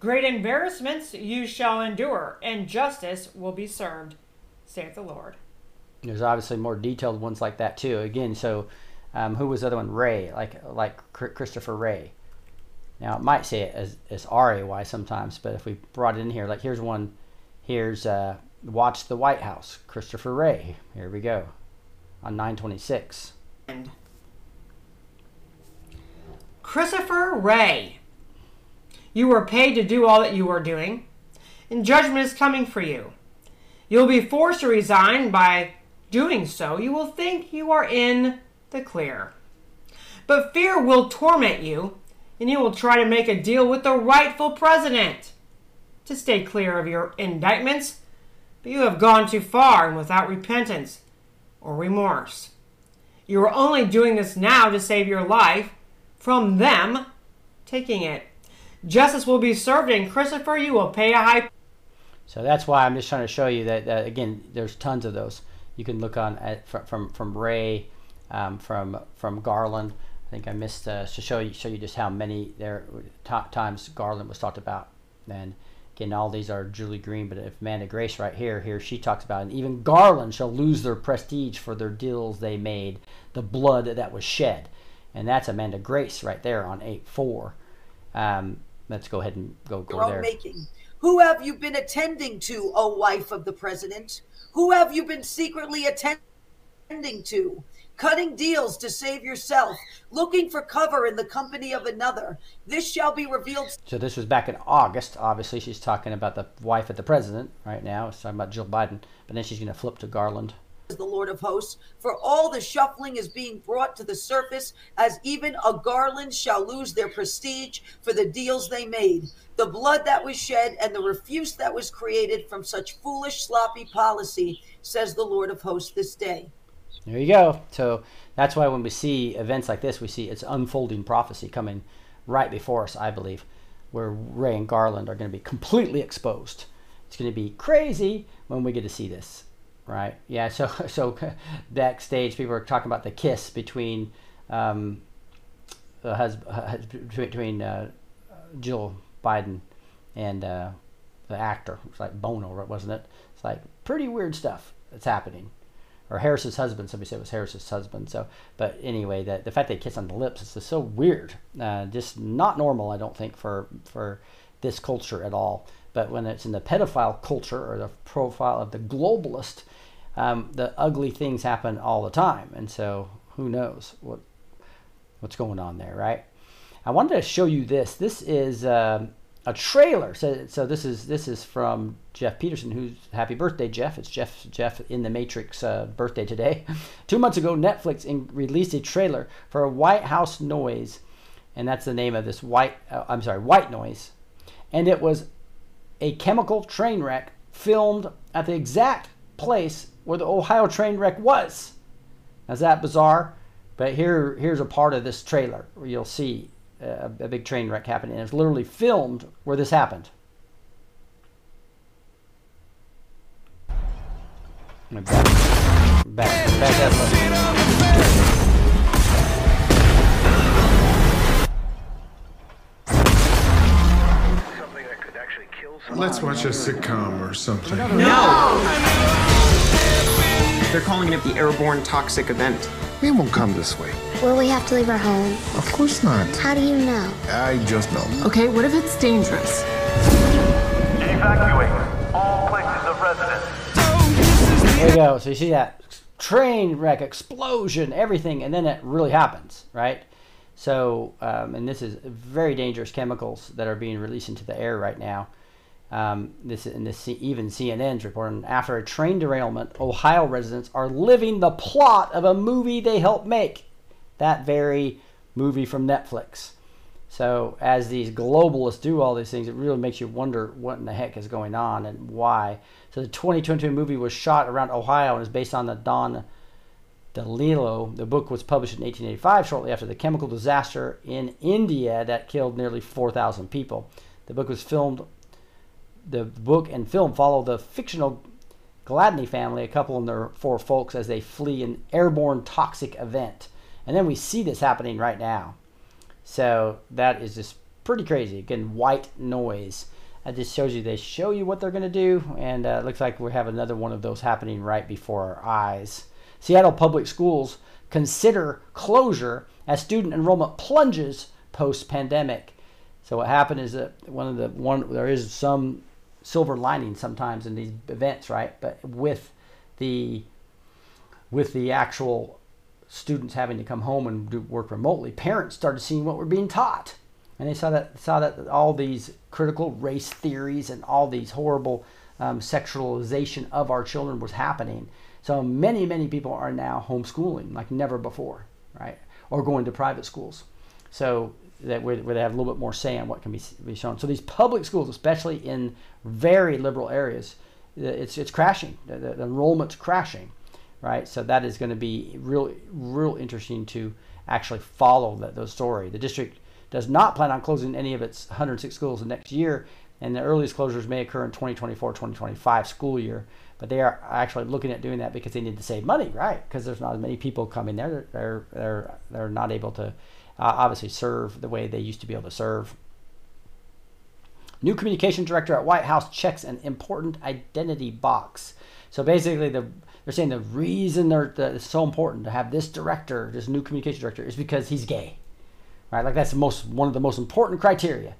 Great embarrassments you shall endure, and justice will be served, saith the Lord.
There's obviously more detailed ones like that too. Again, so um, who was the other one? Wray, like like Christopher Wray. Now it might say it as as R A Y sometimes, but if we brought it in here, like here's one. Here's uh, Watch the White House, Christopher Wray. Here we go, on 926. And
Christopher Wray. you were paid to do all that you were doing, and judgment is coming for you. You'll be forced to resign by doing so, you will think you are in the clear. But fear will torment you, and you will try to make a deal with the rightful president to stay clear of your indictments. But you have gone too far and without repentance or remorse. You are only doing this now to save your life from them taking it. Justice will be served, and Christopher, you will pay a high.
So that's why I'm just trying to show you that, that again, there's tons of those you can look on at, from, from, from Wray, um, from from Garland. I think I missed uh, to show you show you just how many there times Garland was talked about. And again, all these are Julie Green, but if Amanda Grace right here, here she talks about, and even Garland shall lose their prestige for their deals they made, the blood that was shed, and that's Amanda Grace right there on eight four. Um, let's go ahead and go go there.
Making. Who have you been attending to, O wife of the president? Who have you been secretly attending to? Cutting deals to save yourself, looking for cover in the company of another. This shall be revealed.
So, this was back in August. Obviously, she's talking about the wife of the president right now. It's talking about Jill Biden. But then she's going to flip to Garland.
The Lord of hosts, for all the shuffling is being brought to the surface, as even a garland shall lose their prestige for the deals they made. The blood that was shed and the refuse that was created from such foolish, sloppy policy, says the Lord of hosts this day.
There you go. So that's why when we see events like this, we see it's unfolding prophecy coming right before us, I believe, where Wray and Garland are going to be completely exposed. It's going to be crazy when we get to see this, right? Yeah. So so backstage, people are talking about the kiss between um, the husband between uh, Jill Biden and uh, the actor. It's like Bono, wasn't it? It's like pretty weird stuff that's happening or Harris's husband. Somebody said it was Harris's husband. So, but anyway, the, the fact they kiss on the lips is just so weird. Uh, just not normal, I don't think, for for this culture at all. But when it's in the pedophile culture or the profile of the globalist, um, the ugly things happen all the time. And so, who knows what what's going on there, right? I wanted to show you this. This is. Um, a trailer. So, so this is this is from Jeff Peterson, who's happy birthday, Jeff. It's Jeff Jeff in the Matrix uh, birthday today. Two months ago, Netflix in, released a trailer for a White House Noise, and that's the name of this white. Uh, I'm sorry, White Noise, and it was a chemical train wreck filmed at the exact place where the Ohio train wreck was. Is that bizarre? But here here's a part of this trailer where you'll see a, a big train wreck happening. And it's literally filmed where this happened. Back, back, back
Let's watch a sitcom or something.
No! They're calling it the airborne toxic event.
We won't come this way.
Will we have to leave our home?
Of course not.
How do you know?
I just know.
Okay, what if it's dangerous?
Evacuate all places of residence.
There you go. So you see that train wreck, explosion, everything, and then it really happens, right? So, um, and this is very dangerous chemicals that are being released into the air right now. Um, this and this even CNN's reporting after a train derailment, Ohio residents are living the plot of a movie they helped make that very movie from Netflix. So as these globalists do all these things, it really makes you wonder what in the heck is going on and why. So the 2022 movie was shot around Ohio and is based on the Don DeLillo. The book was published in 1885, shortly after the chemical disaster in India that killed nearly 4,000 people. The book was filmed. The book and film follow the fictional Gladney family, a couple and their four folks, as they flee an airborne toxic event. And then we see this happening right now. So that is just pretty crazy. Again, white noise. That just shows you, they show you what they're going to do. And uh, it looks like we have another one of those happening right before our eyes. Seattle Public Schools consider closure as student enrollment plunges post pandemic. So what happened is that one of the one there is some silver lining sometimes in these events, right? But with the with the actual students having to come home and do work remotely, parents started seeing what we're being taught, and they saw that saw that all these critical race theories and all these horrible um, sexualization of our children was happening. So many many people are now homeschooling like never before, right? Or going to private schools, so that where, where they have a little bit more say on what can be, be shown. So these public schools, especially in very liberal areas, uh, it's it's crashing. The, the enrollment's crashing right? So that is going to be real, real interesting to actually follow that those story. The district does not plan on closing any of its 106 schools the next year, and the earliest closures may occur in 2024-2025 school year. But they are actually looking at doing that because they need to save money, right? Because there's not as many people coming there. They're they're they're not able to uh, obviously serve the way they used to be able to serve. New communication director at White House checks an important identity box. So basically, the they're saying the reason they're, that it's so important to have this director, this new communication director, is because he's gay, right? Like that's the most one of the most important criteria.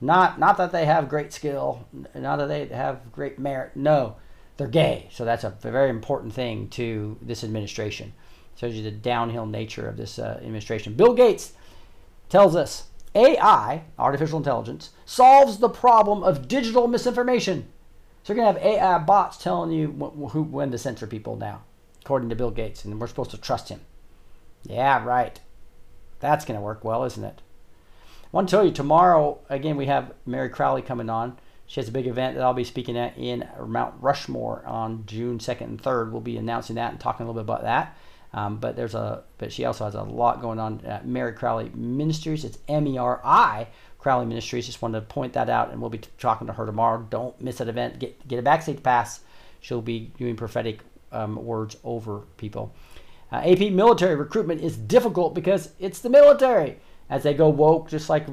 Not not that they have great skill, not that they have great merit. No, they're gay. So that's a very important thing to this administration. Shows you the downhill nature of this uh, administration. Bill Gates tells us AI, artificial intelligence, solves the problem of digital misinformation. So you're gonna have AI bots telling you wh- who, when to censor people now. according to Bill Gates, and we're supposed to trust him. Yeah, right. That's going to work well, isn't it? I want to tell you tomorrow, again, we have Meri Crowley coming on. She has a big event that I'll be speaking at in Mount Rushmore on June 2nd and 3rd. We'll be announcing that and talking a little bit about that. Um, but there's a, but she also has a lot going on at Meri Crowley Ministries. It's M-E-R-I Crowley Ministries. Just wanted to point that out, and we'll be talking to her tomorrow. Don't miss that event. Get get a backstage pass. She'll be doing prophetic um, words over people. Uh, AP military recruitment is difficult because it's the military. As they go woke, just like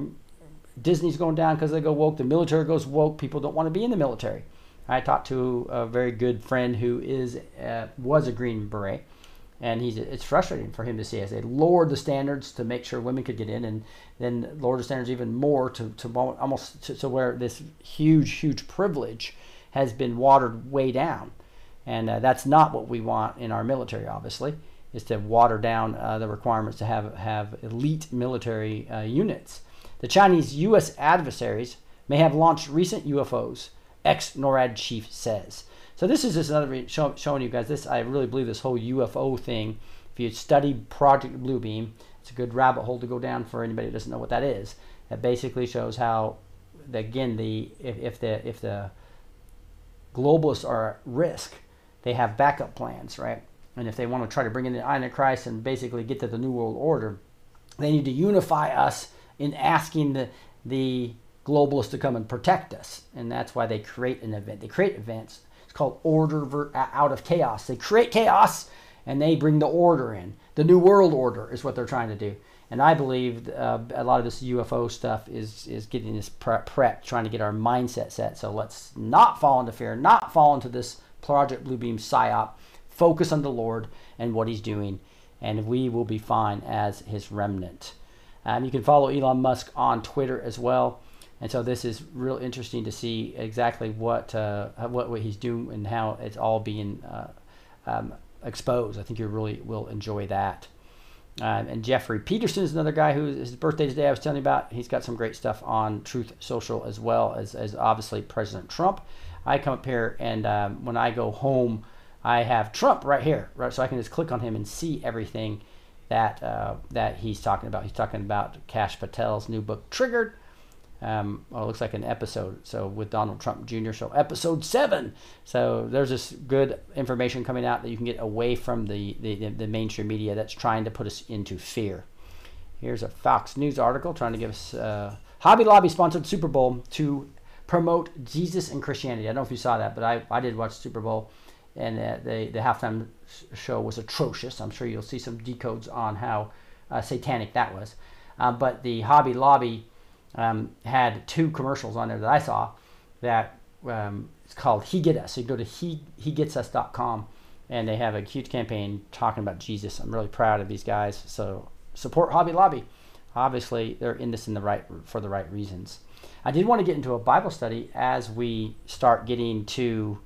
Disney's going down because they go woke, the military goes woke. People don't want to be in the military. I talked to a very good friend who is uh, was a Green Beret, and he's it's frustrating for him to see as they lowered the standards to make sure women could get in, and then lowered the standards even more to, to almost to, to where this huge huge privilege has been watered way down, and uh, that's not what we want in our military, obviously is to water down uh, the requirements to have have elite military uh, units. The Chinese U.S. adversaries may have launched recent UFOs. Ex NORAD chief says. So this is just another show, showing you guys this. I really believe this whole UFO thing. If you study Project Bluebeam, it's a good rabbit hole to go down for anybody who doesn't know what that is. It basically shows how, again, the if, if the if the globalists are at risk, they have backup plans, right? And if they want to try to bring in the Antichrist and basically get to the New World Order, they need to unify us in asking the, the globalists to come and protect us. And that's why they create an event. They create events. It's called Order ver- Out of Chaos. They create chaos and they bring the order in. The New World Order is what they're trying to do. And I believe uh, a lot of this UFO stuff is, is getting this prep, prep, trying to get our mindset set. So let's not fall into fear, not fall into this Project Bluebeam psyop focus on the Lord and what He's doing, and we will be fine as His remnant. Um, you can follow Elon Musk on Twitter as well, and so this is real interesting to see exactly what uh, what, what he's doing and how it's all being uh, um, exposed. I think you really will enjoy that. Um, and Jeffrey Peterson is another guy who his birthday today. I was telling you about. He's got some great stuff on Truth Social as well as as obviously President Trump. I come up here and um, when I go home I have Trump right here, right? So I can just click on him and see everything that uh, that he's talking about. He's talking about Kash Patel's new book, Triggered. Um, well, it looks like an episode. So with Donald Trump Jr. So episode seven. So there's this good information coming out that you can get away from the the, the mainstream media that's trying to put us into fear. Here's a Fox News article trying to give us uh, Hobby Lobby sponsored Super Bowl to promote Jesus and Christianity. I don't know if you saw that, but I, I did watch Super Bowl and uh, the the halftime show was atrocious. I'm sure you'll see some decodes on how uh, satanic that was. Uh, but the Hobby Lobby um, had two commercials on there that I saw that um, it's called He Get Us. You go to he hegetsus.com and they have a huge campaign talking about Jesus. I'm really proud of these guys. So support Hobby Lobby. Obviously, they're in this in the right for the right reasons. I did want to get into a Bible study as we start getting to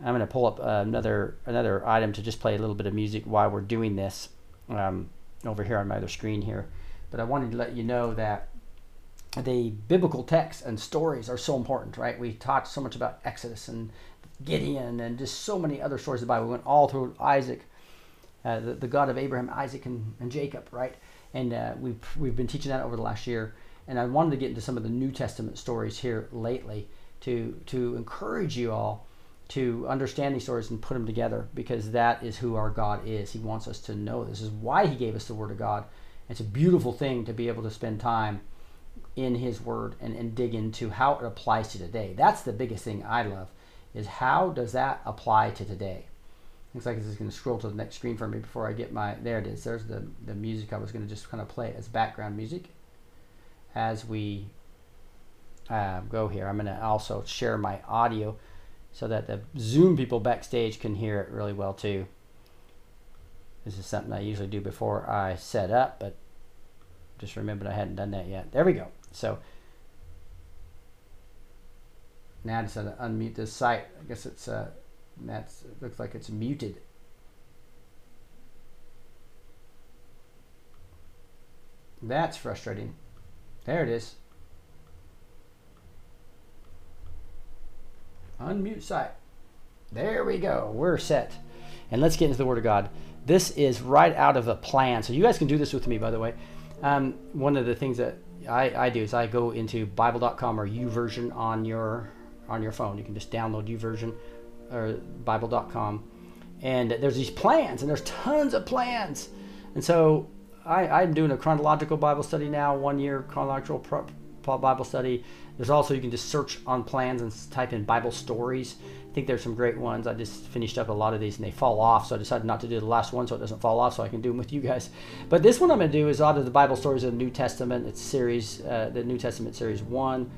I'm going to pull up another another item to just play a little bit of music while we're doing this um, over here on my other screen here. But I wanted to let you know that the biblical texts and stories are so important, right? We talked so much about Exodus and Gideon and just so many other stories of the Bible. We went all through Isaac, uh, the, the God of Abraham, Isaac, and, and Jacob, right? And uh, we've, we've been teaching that over the last year. And I wanted to get into some of the New Testament stories here lately to, to encourage you all to understand these stories and put them together because that is who our God is. He wants us to know this is why He gave us the Word of God. It's a beautiful thing to be able to spend time in His Word and, and dig into how it applies to today. That's the biggest thing I love is how does that apply to today? Looks like this is going to scroll to the next screen for me before I get my. There it is. There's the, the music I was going to just kind of play as background music as we uh, go here. I'm going to also share my audio so that the Zoom people backstage can hear it really well too. This is something I usually do before I set up, but just remembered I hadn't done that yet. There we go. So now I just have to unmute this site. I guess it's uh, that's it looks like it's muted. That's frustrating. There it is. Unmute site. There we go. We're set. And let's get into the Word of God. This is right out of a plan. So you guys can do this with me, by the way. Um, one of the things that I, I do is I go into Bible.com or YouVersion on your on your phone. You can just download YouVersion or Bible.com, and there's these plans, and there's tons of plans. And so I, I'm doing a chronological Bible study now, one year chronological Bible study. There's also you can just search on plans and type in Bible stories. I think there's some great ones. I just finished up a lot of these and they fall off, so I decided not to do the last one so it doesn't fall off, so I can do them with you guys. But this one I'm going to do is out of the Bible stories of the New Testament. It's series, uh, the New Testament series one,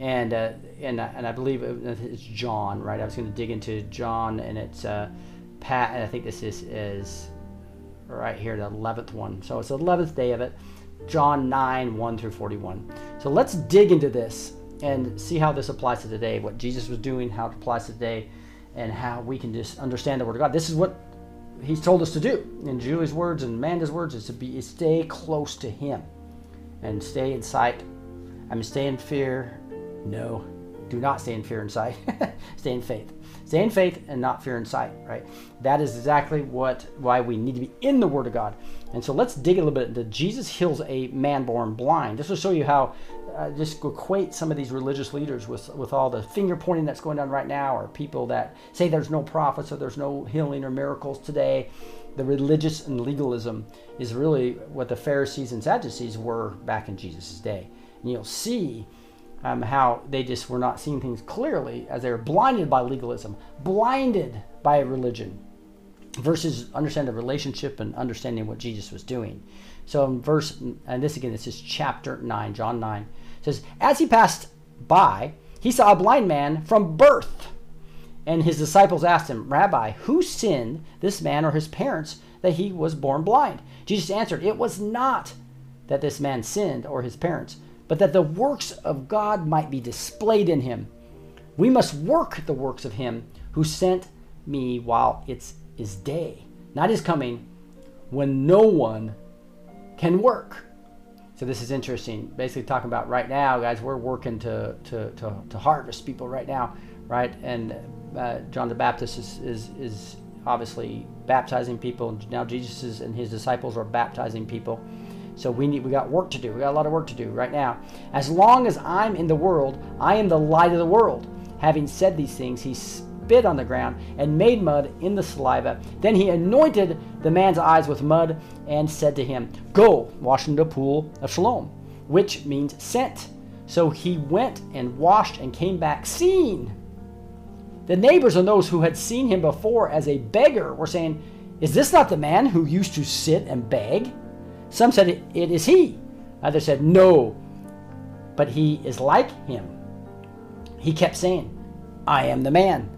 and uh, and and I believe it's John, right? I was going to dig into John, and it's uh, Pat. And I think this is is right here, the 11th one. So it's the 11th day of it. John 9, 1 through 41. So let's dig into this and see how this applies to today, what Jesus was doing, how it applies to today, and how we can just understand the Word of God. This is what He's told us to do. In Julie's words and Amanda's words, is to be is stay close to Him and stay in sight. I mean, stay in fear. No, do not stay in fear and sight. stay in faith. Stay in faith and not fear and sight, right? That is exactly what why we need to be in the Word of God. And so let's dig a little bit into Jesus heals a man born blind. This will show you how uh, just equate some of these religious leaders with with all the finger pointing that's going on right now, or people that say there's no prophets or there's no healing or miracles today. The religious and legalism is really what the Pharisees and Sadducees were back in Jesus' day. And you'll see um, how they just were not seeing things clearly as they were blinded by legalism, blinded by religion, versus understand the relationship and understanding what Jesus was doing. So in verse, and this again, this is chapter 9, John 9, says, As he passed by, he saw a blind man from birth. And his disciples asked him, Rabbi, who sinned, this man or his parents, that he was born blind? Jesus answered, It was not that this man sinned or his parents but that the works of God might be displayed in him. We must work the works of him who sent me while it's is day, not his coming, when no one can work. So this is interesting. Basically talking about right now, guys, we're working to to, to, to harvest people right now, right? And uh, John the Baptist is, is is obviously baptizing people, now Jesus is, and his disciples are baptizing people. So we need we got work to do. We got a lot of work to do right now. As long as I'm in the world, I am the light of the world. Having said these things, he spit on the ground and made mud in the saliva. Then he anointed the man's eyes with mud and said to him, "Go, wash in the pool of Siloam, which means sent. So he went and washed and came back seen. The neighbors and those who had seen him before as a beggar were saying, Is this not the man who used to sit and beg? Some said, It is he. Others said, No, but he is like him. He kept saying, I am the man.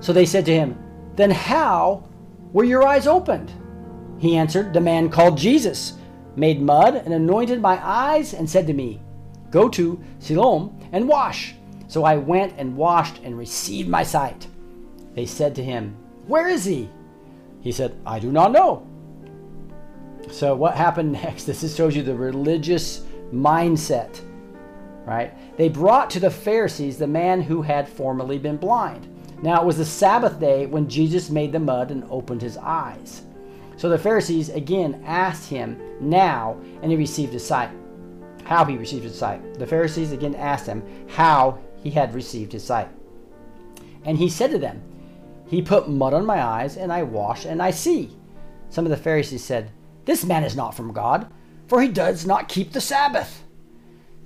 So they said to him, Then how were your eyes opened? He answered, The man called Jesus made mud and anointed my eyes and said to me, Go to Siloam and wash. So I went and washed and received my sight. They said to him, Where is he? He said, I do not know. So, what happened next? This shows you the religious mindset, right? They brought to the Pharisees the man who had formerly been blind. Now, it was the Sabbath day when Jesus made the mud and opened his eyes. So the Pharisees again asked him now, and he received his sight. How he received his sight. The Pharisees again asked him how he had received his sight. And he said to them, He put mud on my eyes, and I wash, and I see. Some of the Pharisees said, this man is not from God, for he does not keep the Sabbath.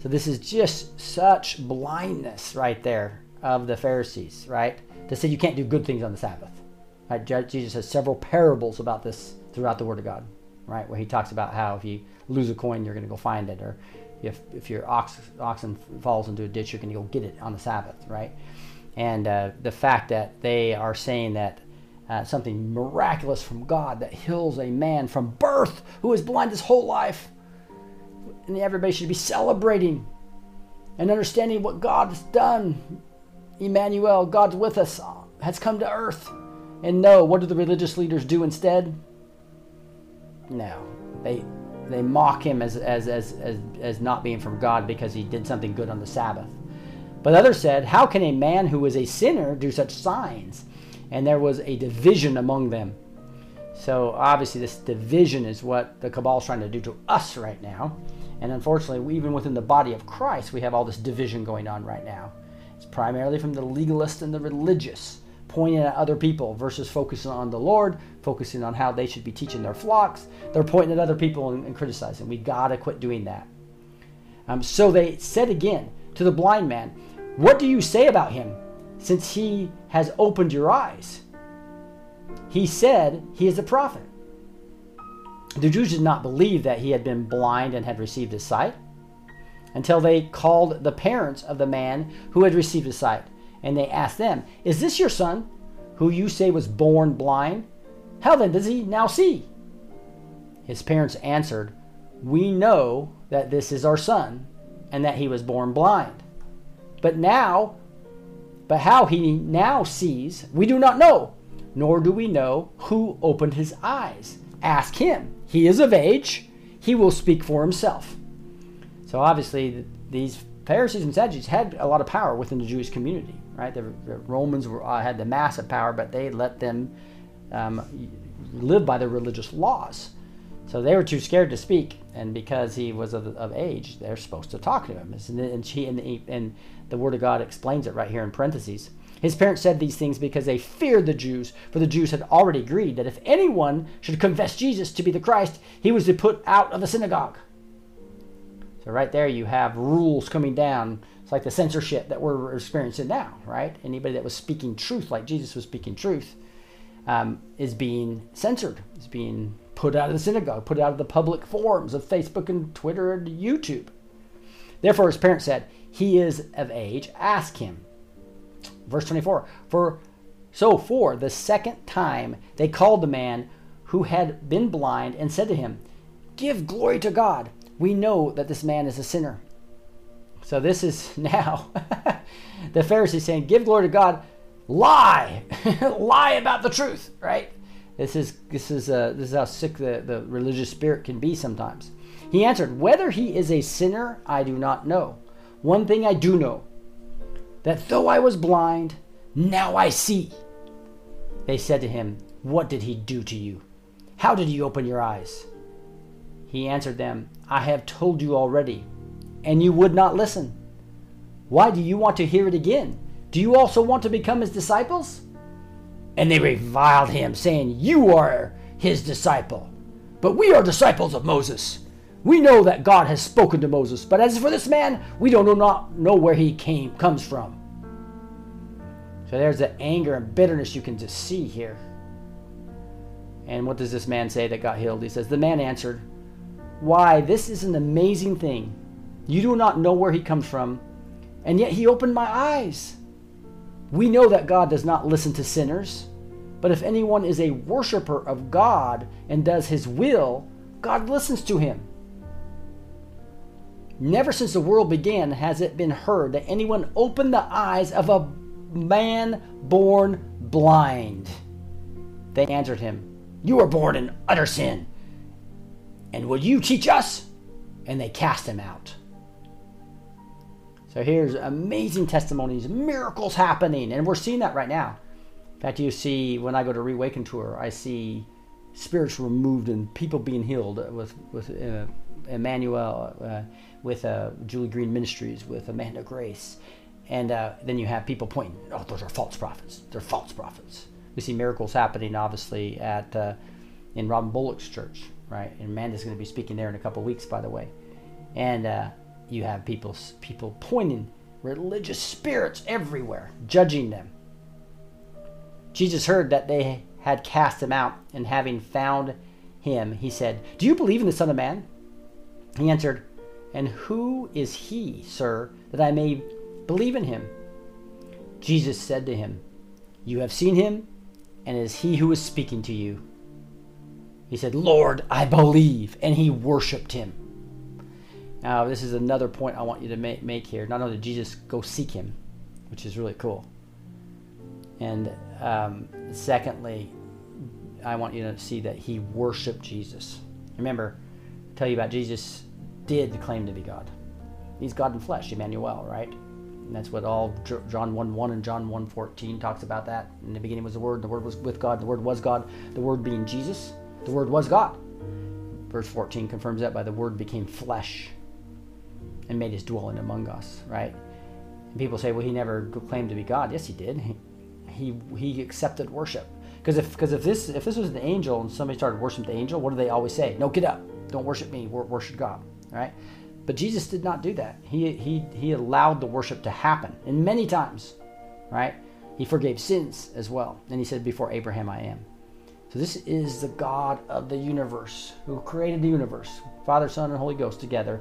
So this is just such blindness right there of the Pharisees, right? To say you can't do good things on the Sabbath. Right? Jesus has several parables about this throughout the Word of God, right? Where he talks about how if you lose a coin, you're going to go find it, or if, if your ox, oxen falls into a ditch, you're going to go get it on the Sabbath, right? And uh, the fact that they are saying that uh, something miraculous from God that heals a man from birth who is blind his whole life. And everybody should be celebrating and understanding what God has done. Emmanuel, God's with us, has come to earth. And no, what do the religious leaders do instead? No, they they mock him as, as, as, as, as not being from God because he did something good on the Sabbath. But others said, How can a man who is a sinner do such signs? and there was a division among them. So obviously, this division is what the cabal is trying to do to us right now. And unfortunately, even within the body of Christ, we have all this division going on right now. Primarily from the legalist and the religious, pointing at other people versus focusing on the Lord, focusing on how they should be teaching their flocks. They're pointing at other people and, and criticizing. We got to quit doing that. Um, so they said again to the blind man, What do you say about him, since he has opened your eyes? He said he is a prophet. The Jews did not believe that he had been blind and had received his sight until they called the parents of the man who had received his sight. And they asked them, Is this your son, who you say was born blind? How then does he now see? His parents answered, We know that this is our son, and that he was born blind. But now, but how he now sees, we do not know, nor do we know who opened his eyes. Ask him. He is of age, he will speak for himself. So obviously, these Pharisees and Sadducees had a lot of power within the Jewish community, right? The, the Romans were, uh, had the massive power, but they let them um, live by their religious laws. So they were too scared to speak, and because he was of, of age, they're supposed to talk to him. And, and, she, and, he, and the Word of God explains it right here in parentheses. His parents said these things because they feared the Jews, for the Jews had already agreed that if anyone should confess Jesus to be the Christ, he was to put out of the synagogue. So right there you have rules coming down. It's like the censorship that we're experiencing now, right? Anybody that was speaking truth, like Jesus was speaking truth, um, is being censored, is being put out of the synagogue, put out of the public forums of Facebook and Twitter and YouTube. Therefore, his parents said, He is of age, ask him. Verse 24 For so for the second time they called the man who had been blind and said to him, Give glory to God we know that this man is a sinner. So this is now the Pharisees saying, Give glory to God, lie, lie about the truth, right? This is this is uh, this is how sick the, the religious spirit can be sometimes. He answered, Whether he is a sinner, I do not know. One thing I do know, that though I was blind, now I see. They said to him, What did he do to you? How did he open your eyes? He answered them, I have told you already, and you would not listen. Why do you want to hear it again? Do you also want to become his disciples? And they reviled him, saying, You are his disciple. But we are disciples of Moses. We know that God has spoken to Moses, but as for this man, we do not know where he came comes from. So there's the anger and bitterness you can just see here. And what does this man say that got healed? He says, The man answered, why, this is an amazing thing. You do not know where he comes from, and yet he opened my eyes. We know that God does not listen to sinners, but if anyone is a worshiper of God and does his will, God listens to him. Never since the world began has it been heard that anyone opened the eyes of a man born blind. They answered him, You were born in utter sin and will you teach us? And they cast him out. So here's amazing testimonies, miracles happening, and we're seeing that right now. In fact, you see when I go to Reawaken tour, I see spirits removed and people being healed with with uh, Emmanuel, uh, with uh, Julie Green Ministries, with Amanda Grace, and uh, then you have people pointing, oh, those are false prophets. They're false prophets. We see miracles happening, obviously, at uh, in Robin Bullock's church right? And Amanda's going to be speaking there in a couple weeks, by the way. And uh, you have people people pointing religious spirits everywhere, judging them. Jesus heard that they had cast him out, and having found him, he said, Do you believe in the Son of Man? He answered, And who is he, sir, that I may believe in him? Jesus said to him, You have seen him, and it is he who is speaking to you. He said, Lord, I believe. And he worshiped him. Now, this is another point I want you to make, make here. Not only did Jesus go seek him, which is really cool. And um, secondly, I want you to see that he worshiped Jesus. Remember, I tell you about Jesus did claim to be God. He's God in flesh, Emmanuel, right? And that's what all John 1 1 and John 1 14 talks about that. In the beginning was the Word, the Word was with God, the Word was God, the Word being Jesus, the Word was God. Verse 14 confirms that by the Word became flesh and made his dwelling among us, right? And people say, well, he never claimed to be God. Yes, he did. He, he, he accepted worship. Because if, cause if, this, if this was an angel and somebody started worshiping the angel, what do they always say? No, get up. Don't worship me. Worship God, right? But Jesus did not do that. He, he, he allowed the worship to happen, and many times, right? He forgave sins as well. And he said, Before Abraham, I am. So this is the God of the universe who created the universe, Father, Son, and Holy Ghost together,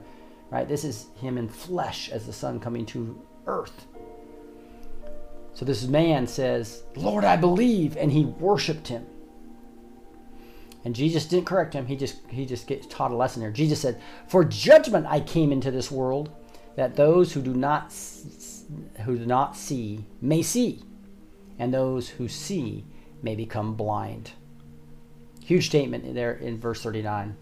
right? This is him in flesh as the Son coming to earth. So this man says, Lord, I believe, and he worshiped him. And Jesus didn't correct him. He just he just gets taught a lesson here. Jesus said, "For judgment I came into this world, that those who do not who do not see may see, and those who see may become blind." Huge statement there in verse 39.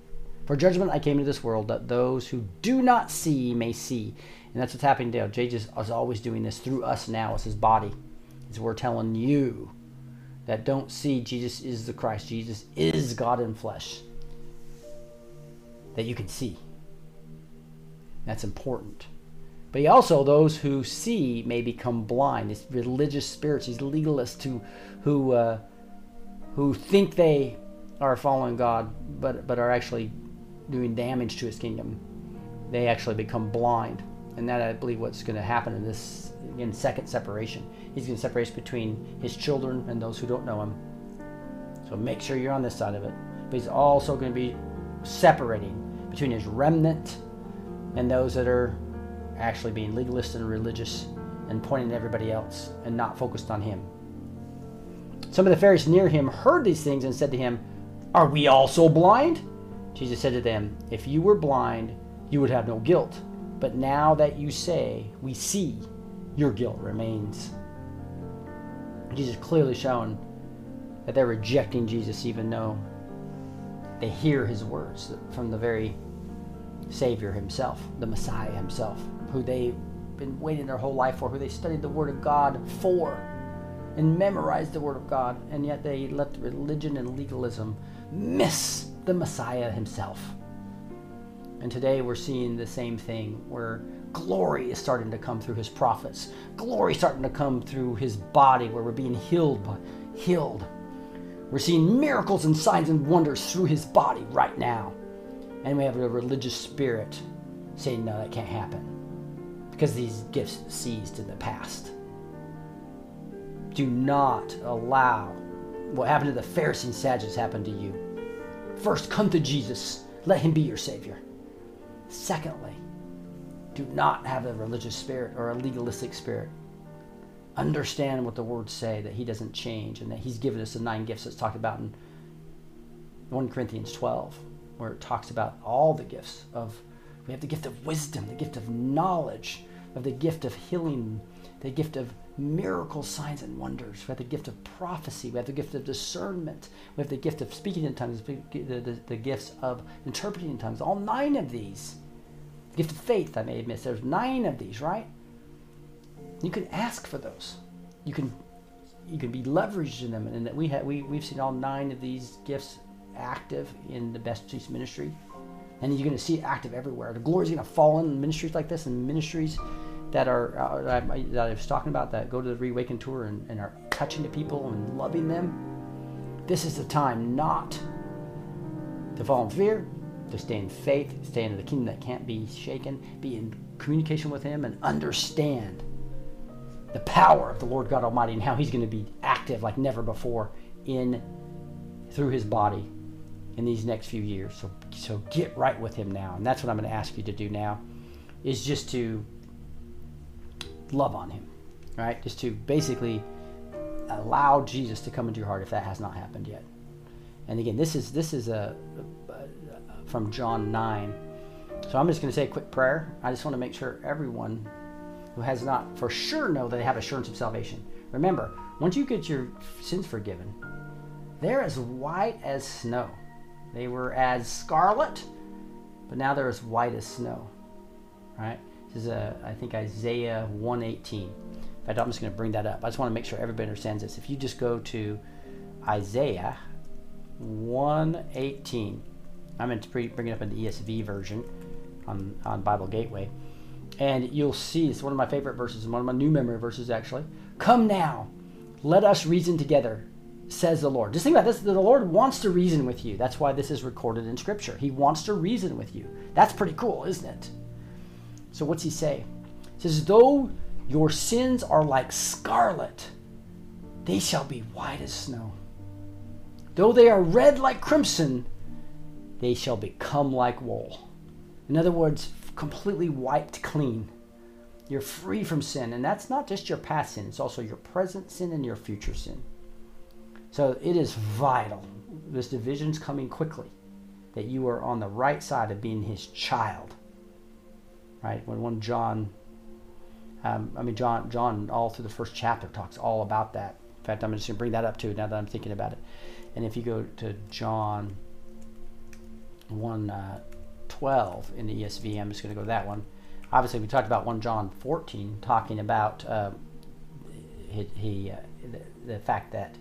For judgment I came into this world, that those who do not see may see. And that's what's happening today. Jesus is always doing this through us now as his body. As we're telling you that don't see Jesus is the Christ, Jesus is God in flesh, that you can see. That's important. But also, those who see may become blind. These religious spirits, these legalists who, who, uh, who think they are following God, but, but are actually doing damage to his kingdom. They actually become blind. And that, I believe, what's going to happen in this, in second separation. He's going to separate between his children and those who don't know him. So make sure you're on this side of it. But he's also going to be separating between his remnant and those that are actually being legalist and religious and pointing at everybody else and not focused on him. Some of the Pharisees near him heard these things and said to him, Are we also blind? Jesus said to them, If you were blind, you would have no guilt. But now that you say, We see, your guilt remains. Jesus clearly shown that they're rejecting Jesus even though they hear his words from the very Savior himself, the Messiah himself, who they've been waiting their whole life for, who they studied the Word of God for and memorized the Word of God, and yet they let religion and legalism miss the Messiah himself. And today we're seeing the same thing where glory is starting to come through his prophets. Glory starting to come through his body where we're being healed by healed. We're seeing miracles and signs and wonders through his body right now. And we have a religious spirit saying, no, that can't happen. Because these gifts seized in the past. Do not allow what happened to the Pharisees and Sadducees happened to you. First, come to Jesus. Let him be your Savior. Secondly, do not have a religious spirit or a legalistic spirit. Understand what the words say, that he doesn't change, and that he's given us the nine gifts that's talked about in 1 Corinthians 12, where it talks about all the gifts of we have the gift of wisdom, the gift of knowledge, of the gift of healing, the gift of miracles, signs, and wonders. We have the gift of prophecy. We have the gift of discernment. We have the gift of speaking in tongues, the, the, the gifts of interpreting in tongues. All nine of these. The gift of faith, I may admit. There's nine of these, right? You can ask for those. You can you can be leveraged in them. And that we have we, we've seen all nine of these gifts active in the Blessed2Teach ministry. And you're going to see it active everywhere. The glory is going to fall in ministries like this and ministries that are uh, that, I, was talking about that go to the Reawaken tour and, and are touching the people and loving them. This is the time not to fall in fear, to stay in faith, stay in the kingdom that can't be shaken, be in communication with Him, and understand the power of the Lord God Almighty and how He's going to be active like never before in through His body in these next few years. So so get right with Him now, and that's what I'm going to ask you to do now, is just to love on him, right? Just to basically allow Jesus to come into your heart if that has not happened yet. And again, this is this is a, a, a from John nine. So I'm just going to say a quick prayer. I just want to make sure everyone who has not for sure know that they have assurance of salvation. Remember, once you get your sins forgiven, they're as white as snow. They were as scarlet, but now they're as white as snow. Right? Uh, I think, Isaiah 118. In fact, I'm just going to bring that up. I just want to make sure everybody understands this. If you just go to Isaiah 118, I'm going to bring it up in the ESV version on, on Bible Gateway. And you'll see, it's one of my favorite verses, one of my new memory verses actually. Come now, let us reason together, says the Lord. Just think about this the Lord wants to reason with you. That's why this is recorded in Scripture. He wants to reason with you. That's pretty cool, isn't it? So, what's he say? He says, Though your sins are like scarlet, they shall be white as snow. Though they are red like crimson, they shall become like wool. In other words, completely wiped clean. You're free from sin. And that's not just your past sin, it's also your present sin and your future sin. So it is vital. This division's coming quickly. That you are on the right side of being his child. Right? When one John um, I mean John John all through the first chapter talks all about that. In fact, I'm just gonna bring that up too now that I'm thinking about it. And if you go to John 1 uh, 12 in the ESV, I'm just going to go to that one. Obviously, we talked about 1 John 14, talking about uh, he, he uh, the, the, fact that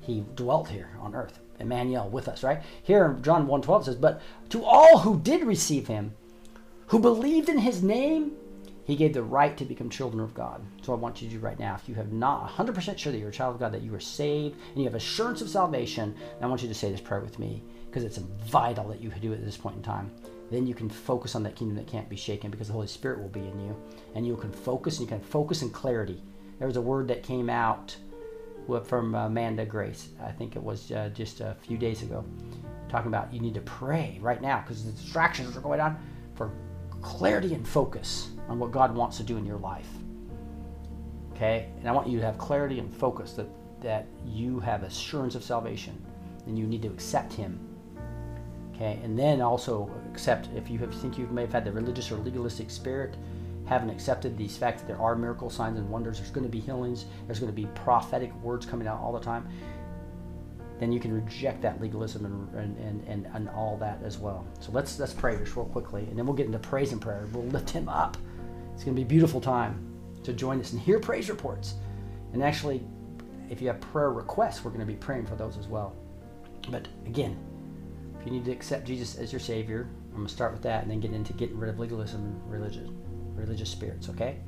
he dwelt here on earth, Emmanuel with us, right? Here, John 1 12 says, But to all who did receive him, who believed in his name, he gave the right to become children of God. So I want you to do right now, if you have not 100% sure that you're a child of God, that you are saved, and you have assurance of salvation, I want you to say this prayer with me because it's vital that you do it at this point in time. Then you can focus on that kingdom that can't be shaken because the Holy Spirit will be in you. And you can focus, and you can focus in clarity. There was a word that came out from Amanda Grace, I think it was uh, just a few days ago, talking about you need to pray right now because the distractions are going on for clarity and focus on what God wants to do in your life. Okay? And I want you to have clarity and focus that, that you have assurance of salvation and you need to accept Him Okay, and then also accept if you have, think you may have had the religious or legalistic spirit, haven't accepted these facts that there are miracle signs and wonders. There's going to be healings. There's going to be prophetic words coming out all the time. Then you can reject that legalism and, and, and, and all that as well. So let's let's pray just real quickly, and then we'll get into praise and prayer. We'll lift him up. It's going to be a beautiful time to join us and hear praise reports. And actually, if you have prayer requests, we're going to be praying for those as well. But again, if you need to accept Jesus as your Savior, I'm going to start with that and then get into getting rid of legalism and religious, religious spirits, okay?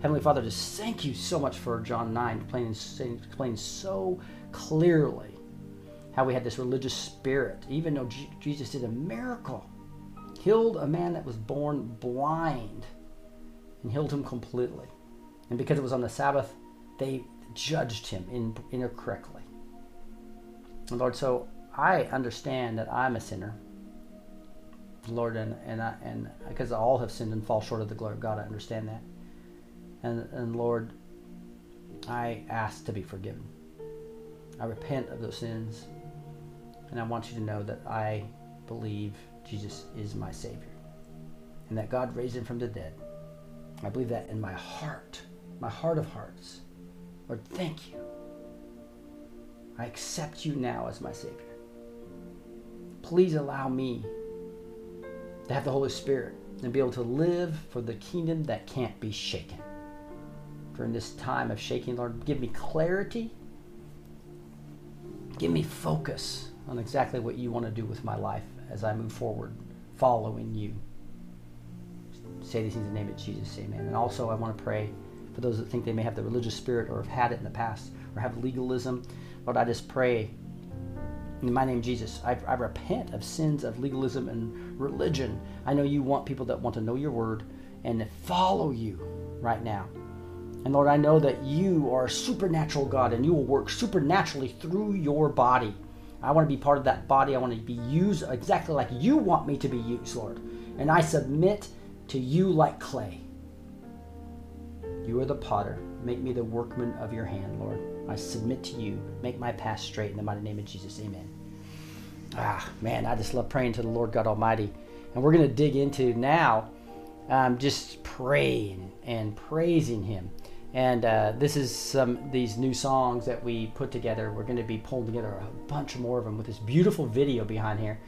Heavenly Father, just thank you so much for John 9 explaining, explaining so clearly how we had this religious spirit, even though G- Jesus did a miracle, healed a man that was born blind and healed him completely. And because it was on the Sabbath, they judged him in, incorrectly. And Lord, so I understand that I'm a sinner, Lord, and and I, and because all have sinned and fall short of the glory of God, I understand that. And and Lord, I ask to be forgiven. I repent of those sins, and I want you to know that I believe Jesus is my Savior, and that God raised him from the dead. I believe that in my heart, my heart of hearts. Lord, thank you. I accept you now as my Savior please allow me to have the Holy Spirit and be able to live for the kingdom that can't be shaken. During this time of shaking, Lord, give me clarity. Give me focus on exactly what you want to do with my life as I move forward, following you. Say these things in the name of Jesus, amen. And also, I want to pray for those that think they may have the religious spirit or have had it in the past or have legalism. Lord, I just pray in my name, Jesus, I, I repent of sins of legalism and religion. I know you want people that want to know your word and follow you right now. And Lord, I know that you are a supernatural God and you will work supernaturally through your body. I want to be part of that body. I want to be used exactly like you want me to be used, Lord. And I submit to you like clay. You are the potter. Make me the workman of your hand, Lord. I submit to you. Make my path straight in the mighty name of Jesus. Amen. Ah, man, I just love praying to the Lord God Almighty. And we're going to dig into now um, just praying and praising Him. And uh, this is some these new songs that we put together. We're going to be pulling together a bunch more of them with this beautiful video behind here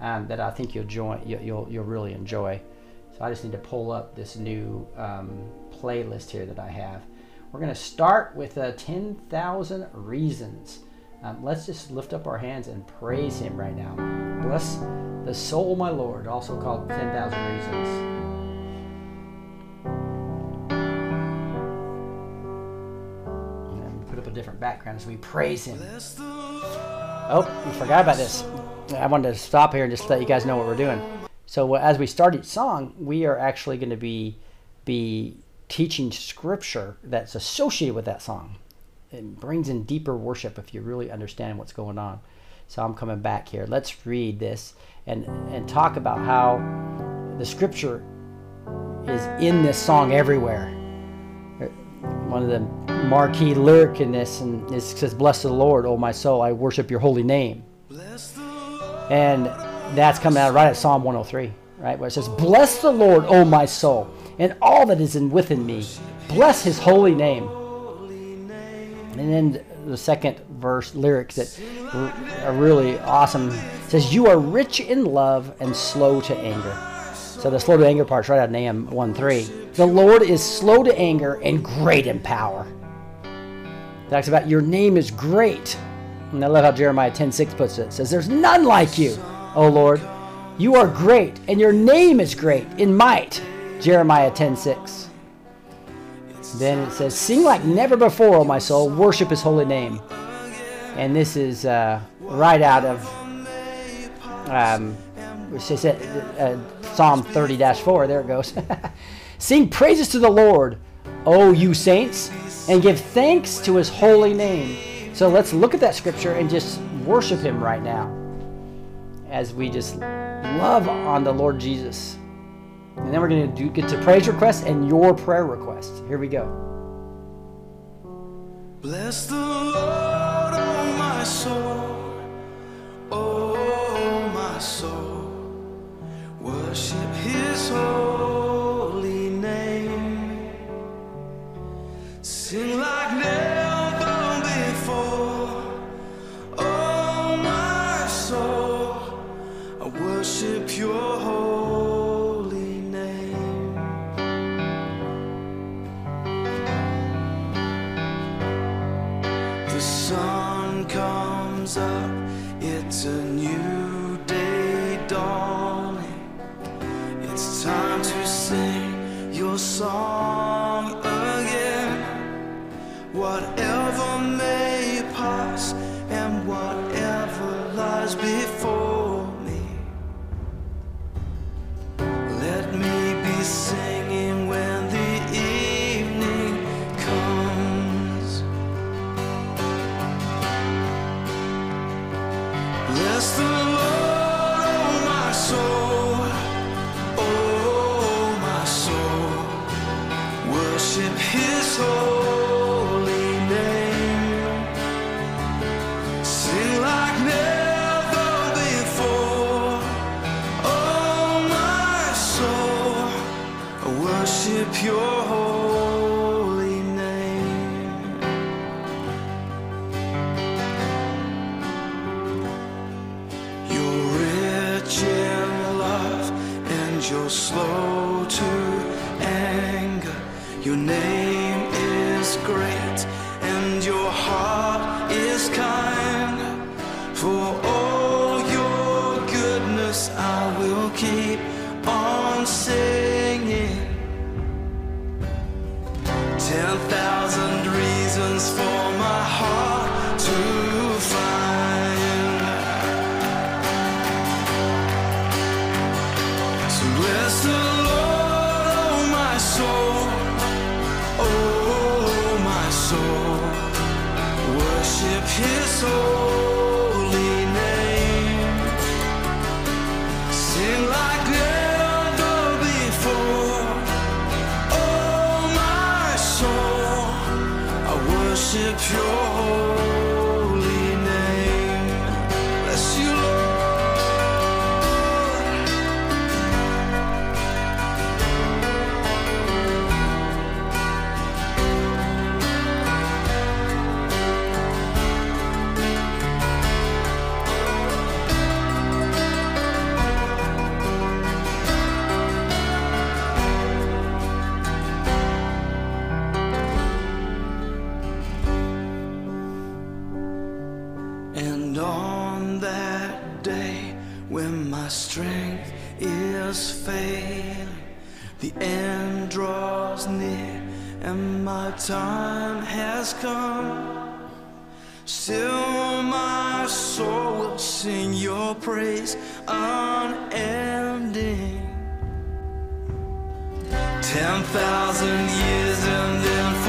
um, that I think you'll join. You'll, you'll, really enjoy. So I just need to pull up this new um, playlist here that I have. We're going to start with uh, 10,000 Reasons. Um, let's just lift up our hands and praise Him right now. Bless the soul, my Lord, also called 10,000 Reasons. Different backgrounds. we praise Him. Oh, we forgot about this. I wanted to stop here and just let you guys know what we're doing. So as we start each song, we are actually going to be be teaching scripture that's associated with that song. It brings in deeper worship if you really understand what's going on. So I'm coming back here. Let's read this and and talk about how the scripture is in this song everywhere. One of the marquee lyric in this and it says, "Bless the Lord, O my soul, I worship your holy name." And that's coming out right at Psalm 103, right? Where it says, Bless the Lord, O my soul, and all that is in within me. Bless his holy name. And then the second verse lyrics that are really awesome says, You are rich in love and slow to anger. So the slow to anger part's right out of Nahum 1 3. The Lord is slow to anger and great in power. Talks about your name is great. And I love how Jeremiah 10 6 puts it. It says, There's none like you, O Lord. You are great, and your name is great in might. Jeremiah 10 6. Then it says, Sing like never before, O my soul, worship his holy name. And this is uh, right out of um, it, uh, Psalm 30 4. There it goes. Sing praises to the Lord, O you saints, and give thanks to his holy name. So let's look at that scripture and just worship him right now as we just love on the Lord Jesus. And then we're going to do, get to praise requests and your prayer requests. Here we go.
Bless the Lord, oh my soul, oh my soul. Worship his holy name. Sing like never before, oh my soul. I worship your holy name. The sun comes up, song again. Whatever strength is failing, the end draws near, and my time has come. Still, my soul will sing your praise unending. Ten thousand years and then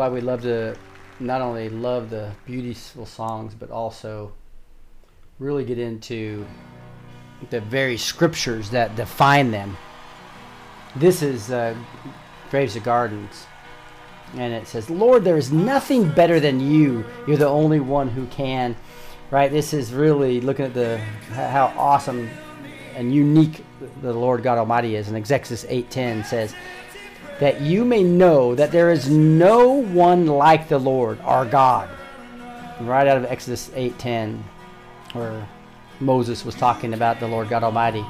why we love to not only love the beautiful songs, but also really get into the very scriptures that define them. This is uh, Graves of Gardens, and it says, "Lord, there is nothing better than you. You're the only one who can." Right? This is really looking at the how awesome and unique the Lord God Almighty is. And Exodus 8:10 says, that you may know that there is no one like the Lord our God. Right out of Exodus 8:10, where Moses was talking about the Lord God Almighty.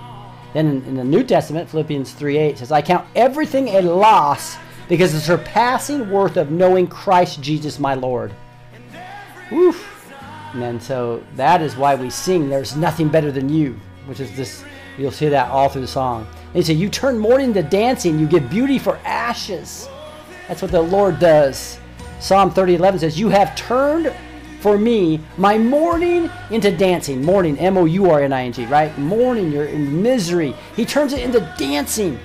Then in, the New Testament, Philippians 3:8 says, "I count everything a loss because the surpassing worth of knowing Christ Jesus my Lord." Woof. And so that is why we sing, "There's nothing better than you," which is this. You'll see that all through the song. He said, "You turn mourning to dancing. You give beauty for ashes." That's what the Lord does. Psalm 30:11 says, "You have turned for me my mourning into dancing." Mourning, M-O-U-R-N-I-N-G, right? Mourning, you're in misery. He turns it into dancing.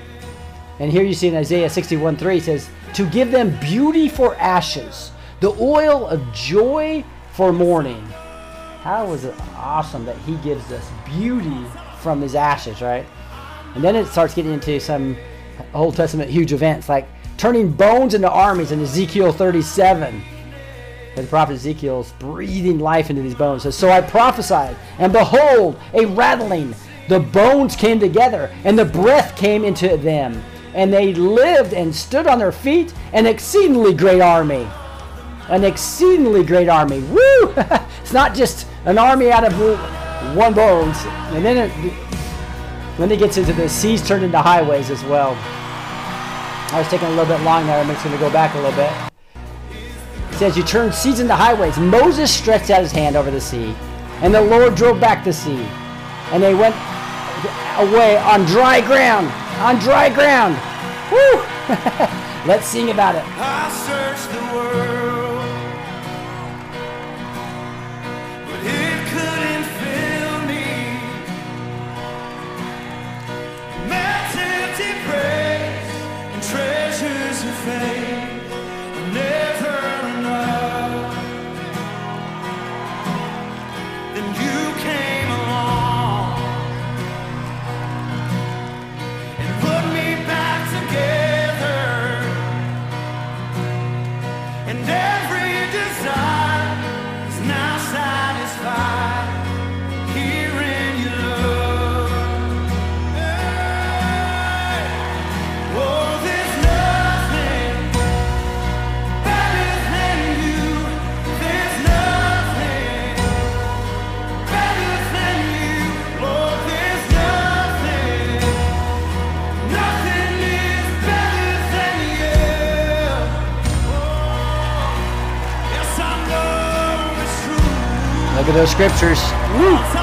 And here you see in Isaiah 61:3 says, "To give them beauty for ashes, the oil of joy for mourning." How is it awesome that he gives us beauty from his ashes, right? And then it starts getting into some Old Testament huge events like turning bones into armies in Ezekiel 37. The prophet Ezekiel's breathing life into these bones. Says, So I prophesied, and behold, a rattling. The bones came together, and the breath came into them. And they lived and stood on their feet, an exceedingly great army. An exceedingly great army. Woo! it's not just an army out of one bones. And then it, then it gets into the seas turned into highways as well. I was taking a little bit long there. I'm just going to go back a little bit. It says, You turned seas into highways. Moses stretched out his hand over the sea, and the Lord drove back the sea. And they went away on dry ground. On dry ground. Woo! Let's sing about it.
Treasures those scriptures. Woo!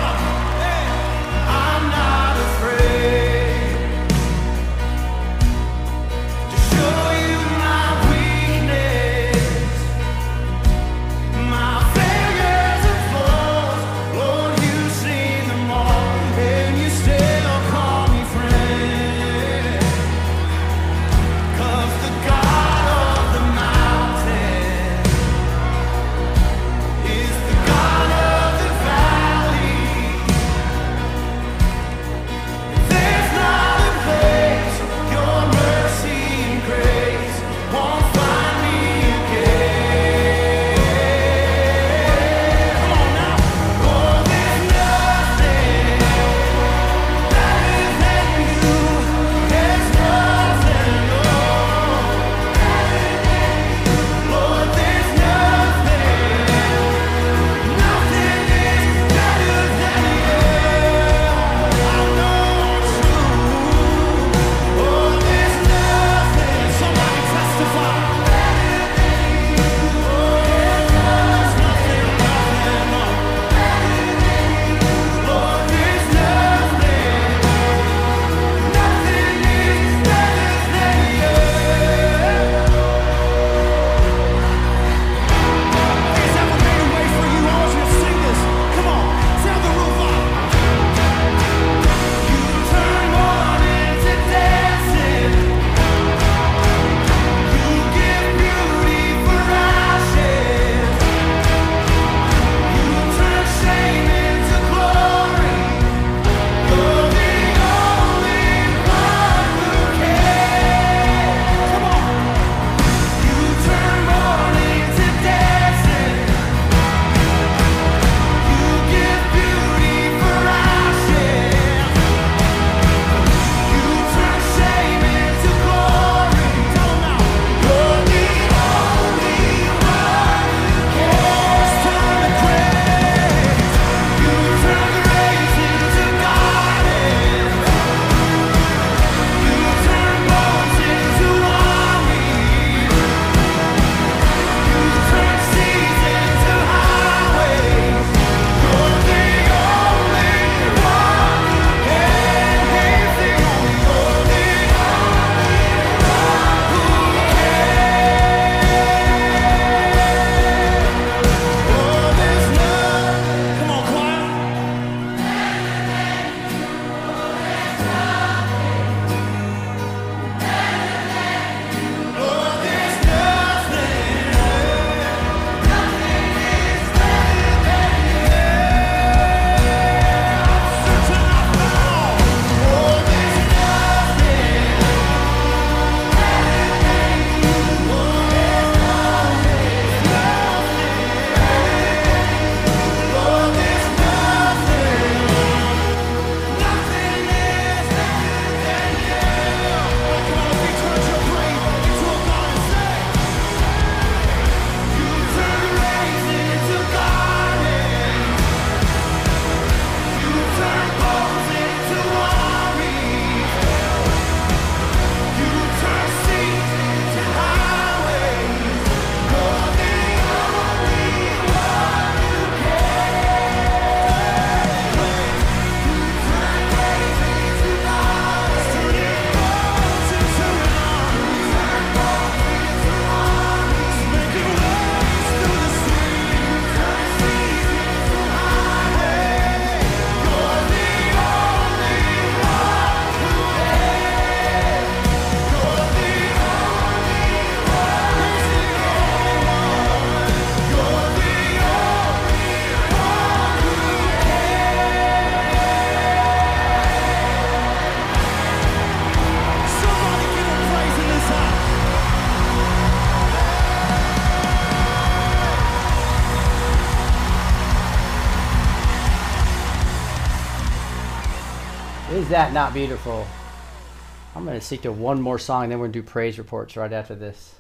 that not beautiful? I'm going to seek to one more song, then we're going to do praise reports right after this.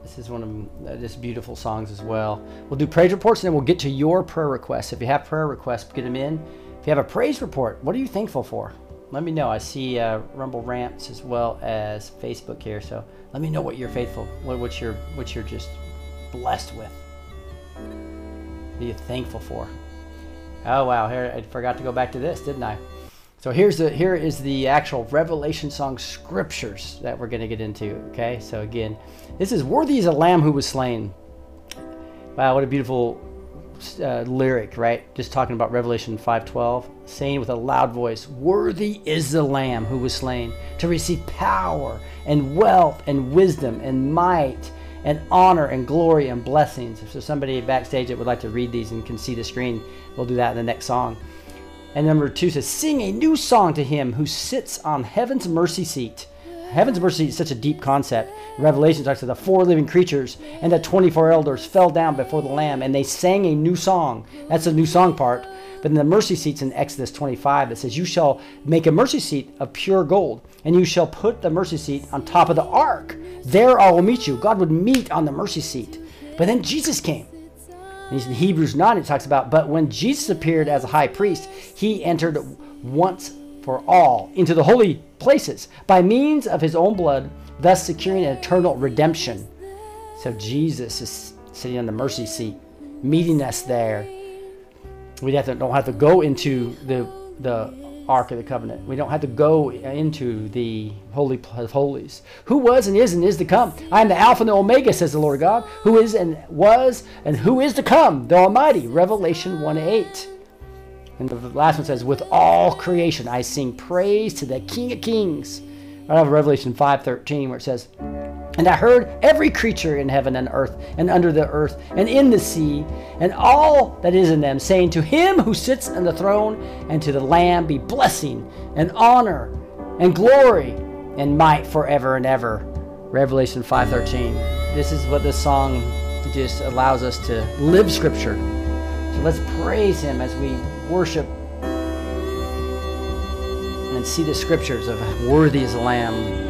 This is one of uh, just beautiful songs as well. We'll do praise reports, and then we'll get to your prayer requests. If you have prayer requests, get them in. If you have a praise report, what are you thankful for? Let me know. I see uh, Rumble Ramps as well as Facebook here, so let me know what you're faithful, what, what you're what you're just blessed with.
What are you thankful for? Oh wow, here I forgot to go back to this, didn't I? So here's the here is the actual Revelation song scriptures that we're going to get into. Okay, so again, this is "Worthy is a Lamb who was slain." Wow, what a beautiful uh, lyric, right? Just talking about Revelation 5:12, saying with a loud voice, "Worthy is the Lamb who was slain to receive power and wealth and wisdom and might and honor and glory and blessings." There's somebody backstage that would like to read these and can see the screen, we'll do that in the next song. And number two says, "Sing a new song to Him who sits on heaven's mercy seat." Heaven's mercy is such a deep concept. Revelation talks about the four living creatures and the 24 elders fell down before the Lamb and they sang a new song. That's the new song part. But in the mercy seats in Exodus 25, it says, You shall make a mercy seat of pure gold, and you shall put the mercy seat on top of the ark. There I will meet you. God would meet on the mercy seat. But then Jesus came. In Hebrews 9, it talks about, But when Jesus appeared as a high priest, he entered once for all into the holy places by means of his own blood, thus securing an eternal redemption. So Jesus is sitting on the mercy seat, meeting us there. We have to, don't have to go into the the Ark of the Covenant. We don't have to go into the Holy of Holies. Who was and is and is to come. I am the Alpha and the Omega, says the Lord God, who is and was and who is to come, the Almighty. Revelation 1 8. And the last one says, With all creation I sing praise to the King of Kings. Out of Revelation 5.13 where it says, And I heard every creature in heaven and earth and under the earth and in the sea and all that is in them, saying, To him who sits on the throne and to the Lamb be blessing and honor and glory and might forever and ever. Revelation 5.13. This is what this song just allows us to live Scripture. So let's praise him as we worship and see the scriptures of worthy is the lamb.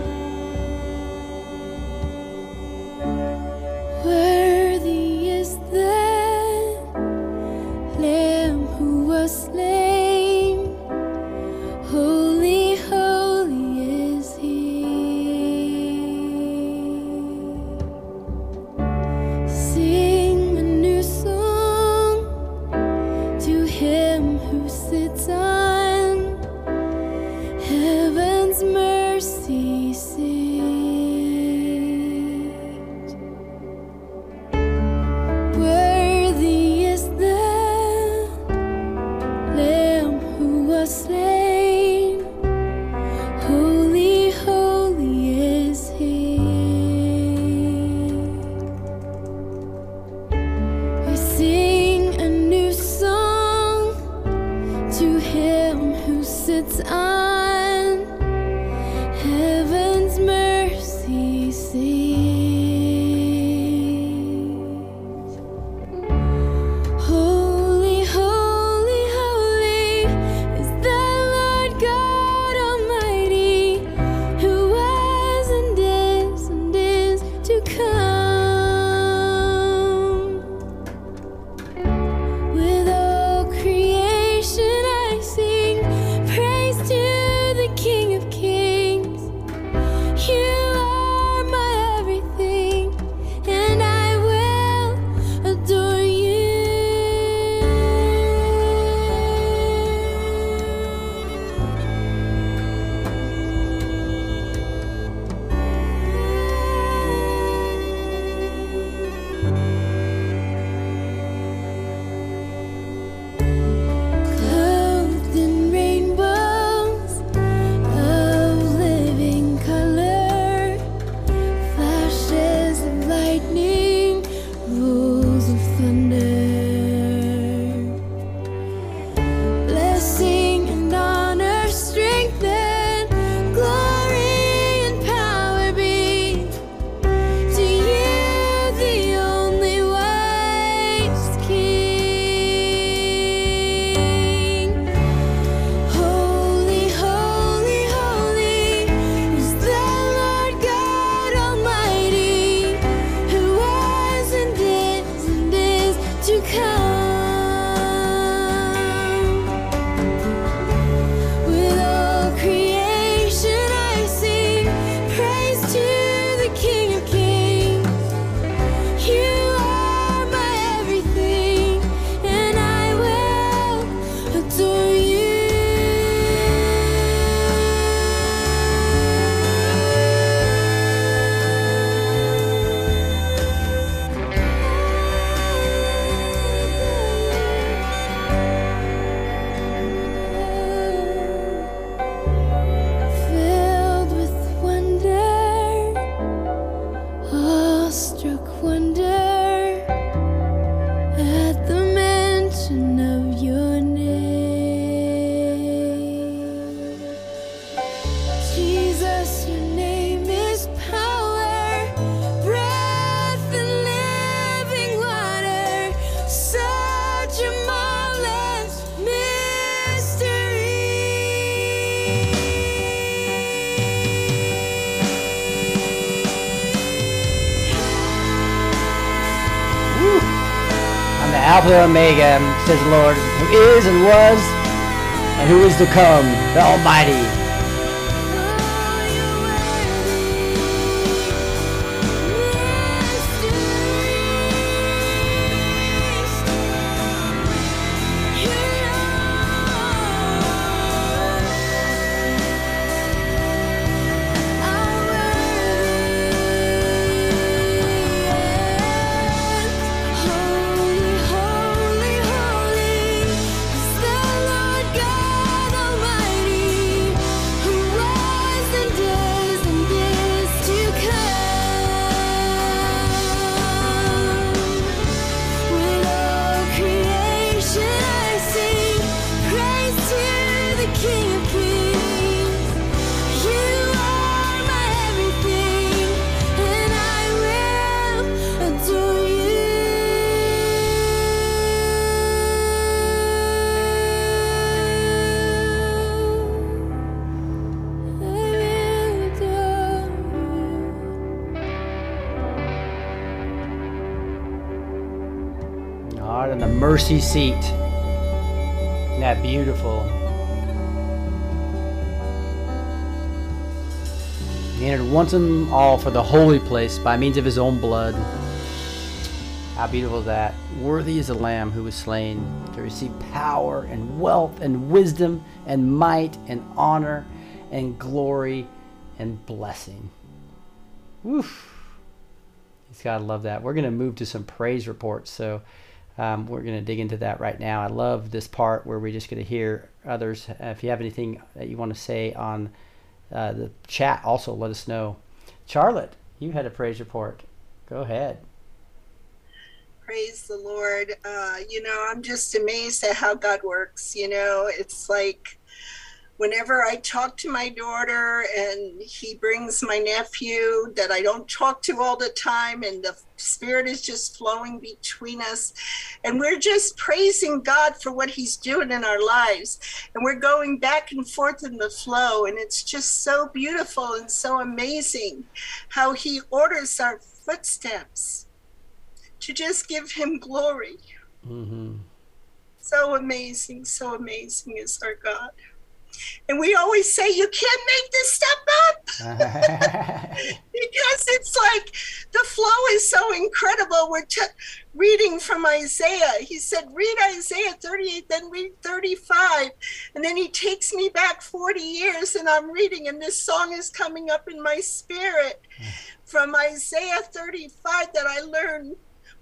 Alpha and Omega, says the Lord, who is and was and who is to come, the Almighty. Seat. Isn't that beautiful? He entered once and all for the holy place by means of his own blood. How beautiful is that? Worthy is the Lamb who was slain to receive power and wealth and wisdom and might and honor and glory and blessing. Woof. He's got to love that. We're going to move to some praise reports. So um, we're going to dig into that right now. I love this part where we're just going to hear others. Uh, if you have anything that you want to say on uh, the chat, also let us know. Charlotte, you had a praise report. Go ahead.
Praise the Lord. Uh, you know, I'm just amazed at how God works. You know, it's like whenever I talk to my daughter and he brings my nephew that I don't talk to all the time, and the Spirit is just flowing between us. And we're just praising God for what he's doing in our lives. And we're going back and forth in the flow. And it's just so beautiful and so amazing how he orders our footsteps to just give him glory.
Mm-hmm.
So amazing, so amazing is our God. And we always say, You can't make this stuff up because it's like the flow is so incredible. We're t- reading from Isaiah. He said, Read Isaiah 38, then read 35. And then he takes me back 40 years and I'm reading, and this song is coming up in my spirit from Isaiah 35 that I learned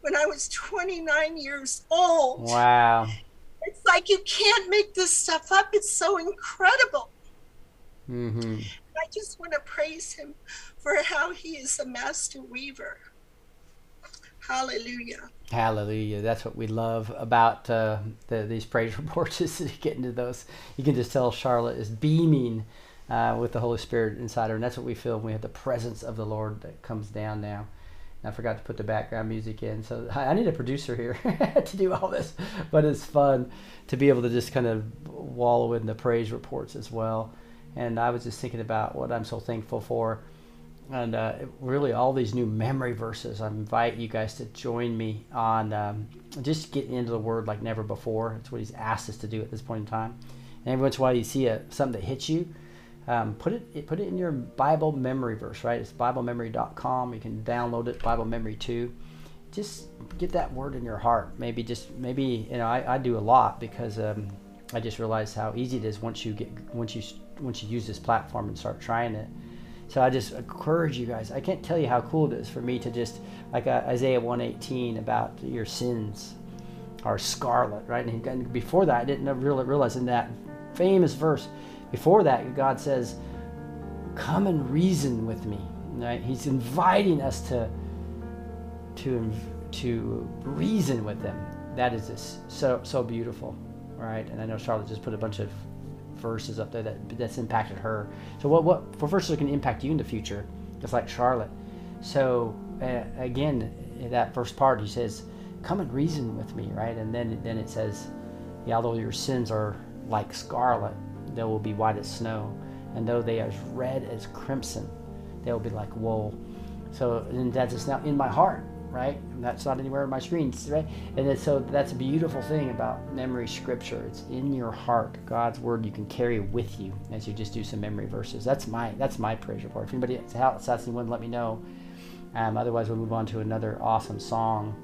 when I was 29 years old.
Wow.
It's like you can't make this stuff up. It's so incredible.
Mm-hmm.
I just want to praise him for how he is a master weaver. Hallelujah.
Hallelujah. That's what we love about uh, the, these praise reports is to get into those. You can just tell Charlotte is beaming uh, with the Holy Spirit inside her. And that's what we feel when we have the presence of the Lord that comes down now. I forgot to put the background music in. So I I need a producer here to do all this. But it's fun to be able to just kind of wallow in the praise reports as well. And I was just thinking about what I'm so thankful for and uh, really all these new memory verses. I invite you guys to join me on um, just getting into the Word like never before. It's what He's asked us to do at this point in time. And every once in a while, you see a, something that hits you, um, put it put it in your Bible memory verse. Right? It's BibleMemory.com. You can download it. Bible Memory Two. Just get that word in your heart. Maybe just maybe you know I, I do a lot because um, I just realized how easy it is once you get once you once you use this platform and start trying it. So I just encourage you guys. I can't tell you how cool it is for me to just like uh, Isaiah 118 about your sins are scarlet, right? And before that, I didn't really realize in that famous verse, before that, God says, "Come and reason with me." Right? He's inviting us to to to reason with Him. That is just so so beautiful, right? And I know Charlotte just put a bunch of verses up there that that's impacted her. So what what for verses can impact you in the future, just like Charlotte. So uh, again, in that first part, he says, "Come and reason with me," right? And then then it says, "Yeah, although your sins are like scarlet, they will be white as snow, and though they are as red as crimson, they will be like wool." So and that's just now in my heart, right? And that's not anywhere on my screens, right? And then, so that's a beautiful thing about memory scripture. It's in your heart. God's word you can carry with you as you just do some memory verses. That's my that's my praise report. If anybody else has anyone, let me know. Um, otherwise, we'll move on to another awesome song.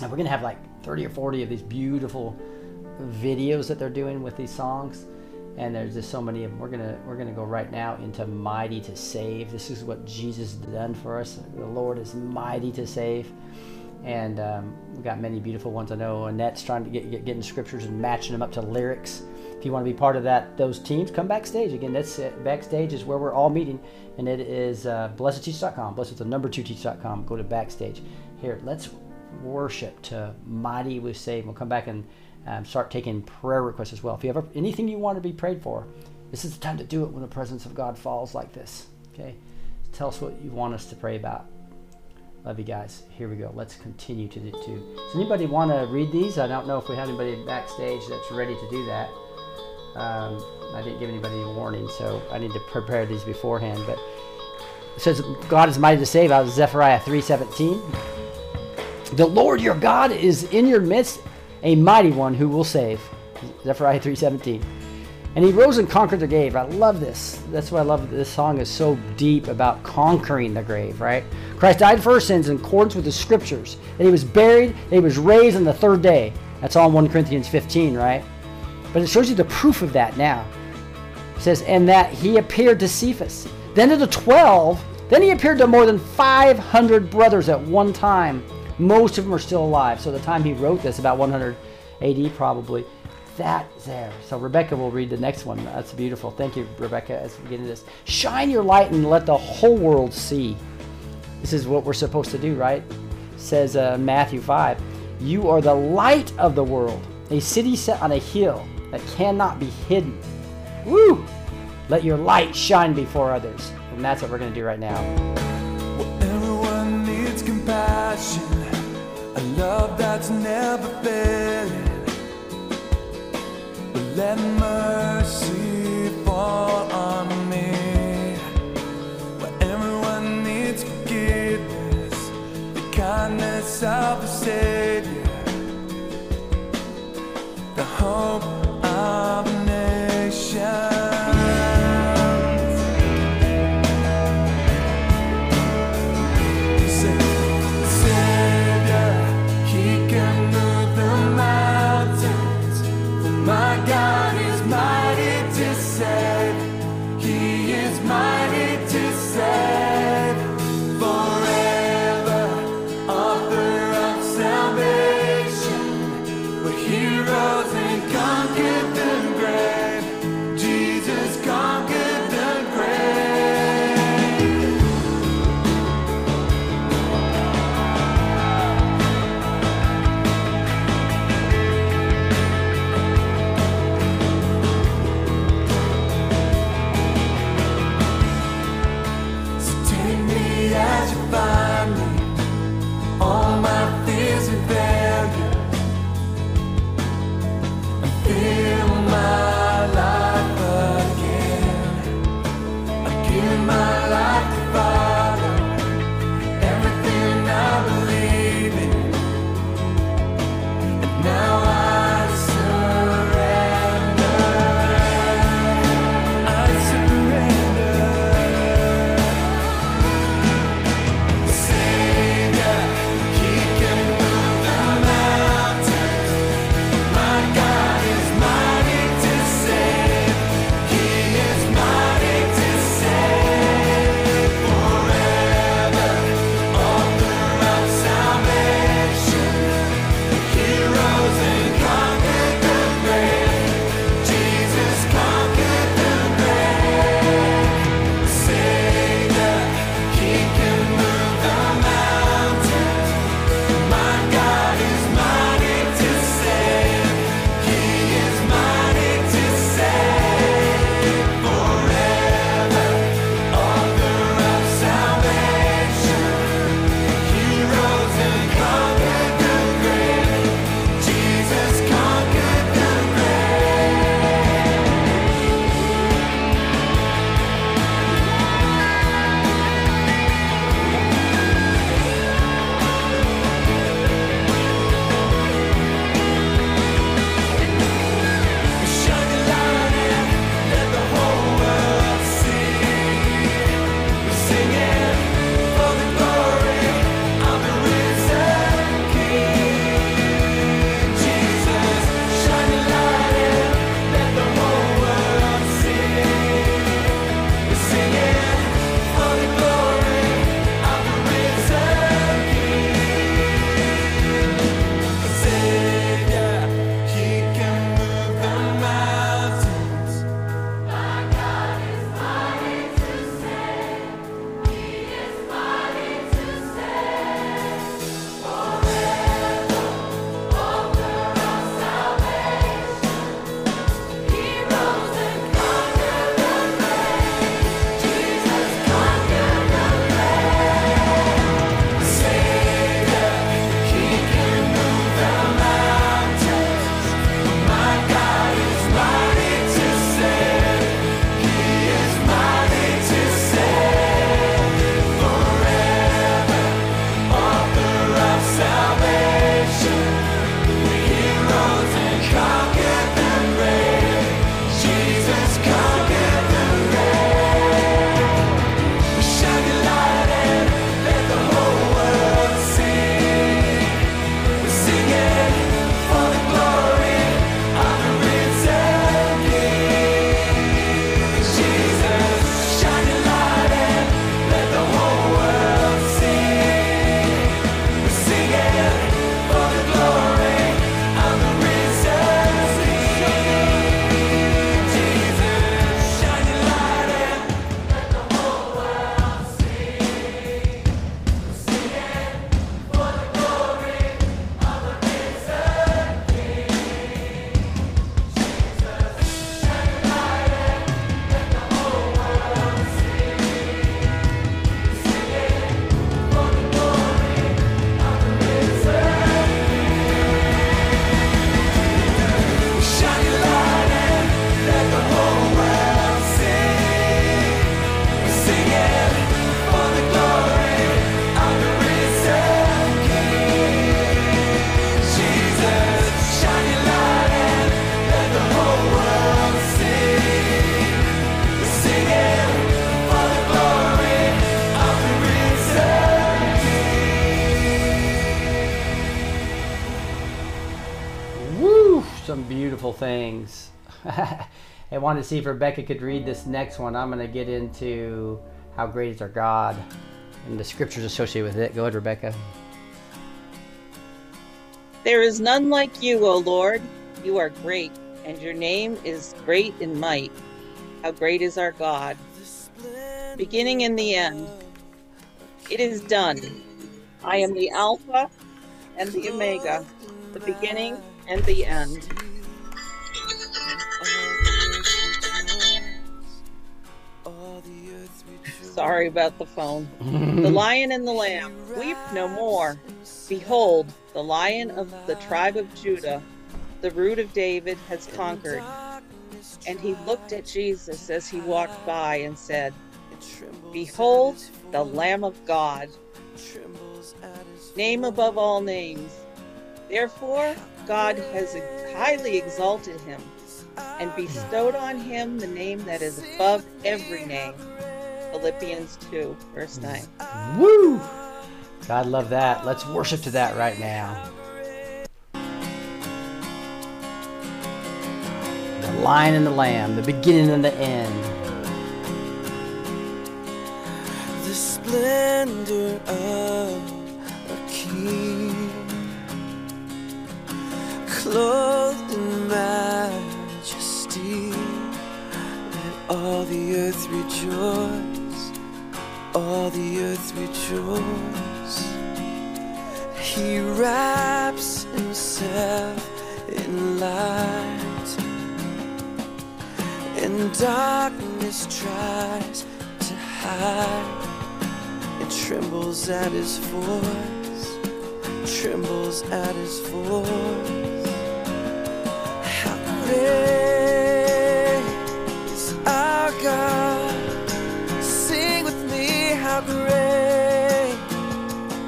And we're gonna have like 30 or 40 of these beautiful videos that they're doing with these songs and there's just so many of them. We're gonna we're gonna go right now into mighty to save. This is what Jesus done for us. The Lord is mighty to save, and um, we've got many beautiful ones. I know Annette's trying to get, get getting scriptures and matching them up to lyrics. If you want to be part of that, those teams, come backstage. Again, that's it. backstage is where we're all meeting, and it is uh, blessed2teach.com. Blessed the number two teach.com. Go to backstage. Here, let's worship to mighty we save. We'll come back and um, start taking prayer requests as well. If you have anything you want to be prayed for, this is the time to do it when the presence of God falls like this. Okay? Tell us what you want us to pray about. Love you guys. Here we go. Let's continue to do. To. Does anybody want to read these? I don't know if we have anybody backstage that's ready to do that. Um, I didn't give anybody a warning, so I need to prepare these beforehand. But it says, "God is mighty to save." Out of Zephaniah three seventeen. The Lord your God is in your midst a mighty one who will save. Zephaniah 3:17. And he rose and conquered the grave. I love this. That's why I love this song is so deep about conquering the grave, right? Christ died for our sins in accordance with the scriptures. That he was buried, that he was raised on the third day. That's all in 1 Corinthians 15, right? But it shows you the proof of that now. It says, and that he appeared to Cephas. Then to the 12, then he appeared to more than 500 brothers at one time. Most of them are still alive. So the time he wrote this, about 100 AD probably, that's there. So Rebecca will read the next one. That's beautiful. Thank you, Rebecca, as we get into this. Shine your light and let the whole world see. This is what we're supposed to do, right? Says uh, Matthew 5. You are the light of the world, a city set on a hill that cannot be hidden. Woo! Let your light shine before others. And that's what we're going to do right now.
A love that's never failing. But let mercy fall on me. Where everyone needs forgiveness, the kindness of the Savior, the hope of nations. Savior,
things. I wanted to see if Rebecca could read this next one. I'm going to get into how great is our God and the scriptures associated with it. Go ahead, Rebecca.
There is none like you, O Lord. You are great, and your name is great in might. How great is our God! Beginning and the end. It is done. I am the Alpha and the Omega, the beginning and the end. Sorry about the phone. the lion and the lamb, weep no more. Behold, the lion of the tribe of Judah, the root of David, has conquered. And he looked at Jesus as he walked by and said, Behold, the Lamb of God. Name above all names. Therefore, God has highly exalted him and bestowed on him the name that is above every name. Philippians 2, verse 9. Mm.
Woo! God love that. Let's worship to that right now. The lion and the lamb, the beginning and the end.
the splendor of a king, clothed in majesty. Let all the earth rejoice, all the earth rejoice. He wraps himself in light, and darkness tries to hide. It trembles at his voice, trembles at his voice. How great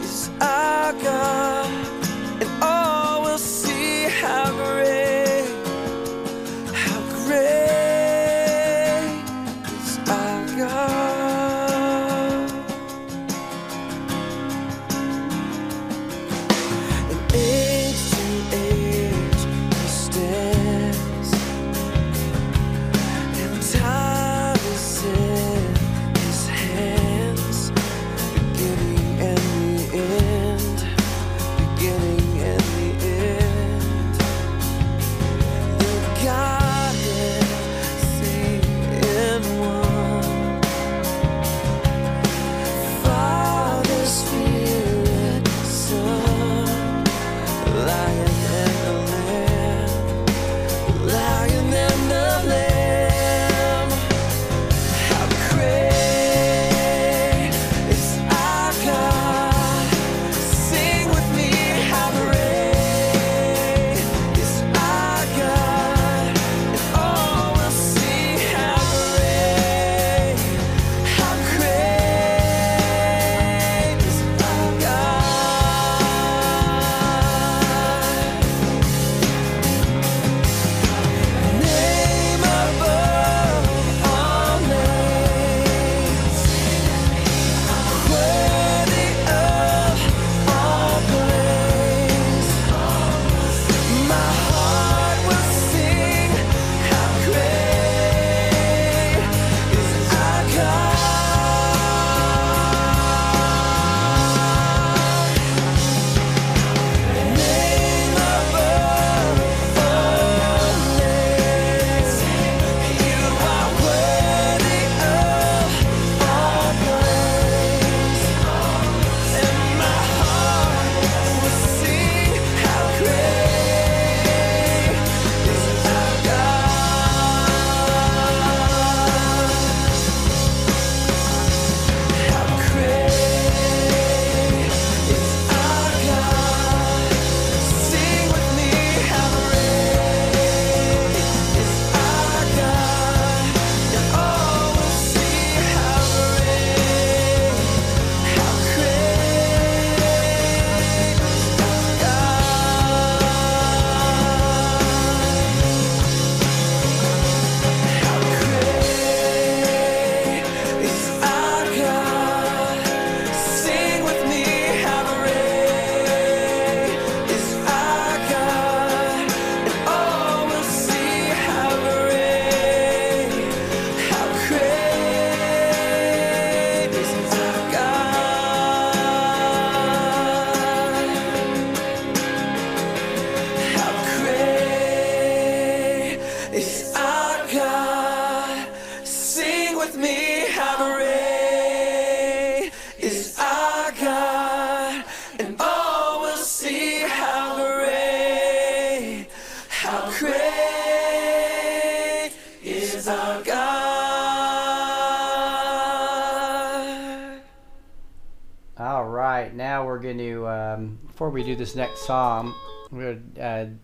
is our God,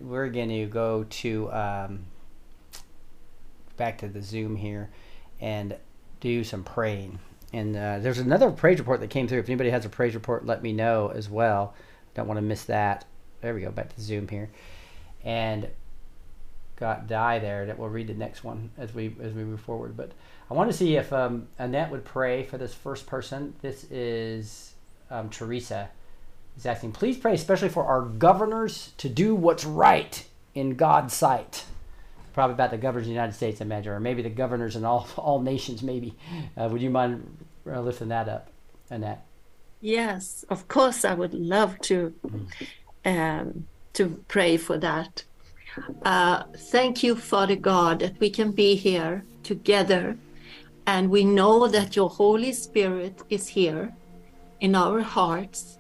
we're going to go to um, back to the Zoom here and do some praying. And uh, there's another praise report that came through. If anybody has a praise report, let me know as well. Don't want to miss that. There we go. Back to Zoom here, and got die there. That we'll read the next one as we as we move forward. But I want to see if um, Annette would pray for this first person. This is um, Teresa. Is asking, please pray especially for our governors to do what's right in God's sight. Probably about the governors of the United States, I imagine, or maybe the governors in all all nations. Maybe. Uh, would you mind uh, lifting that up, Annette?
Yes, of course, I would love to um, to pray for that. Uh, thank you, Father God, that we can be here together, and we know that your Holy Spirit is here in our hearts,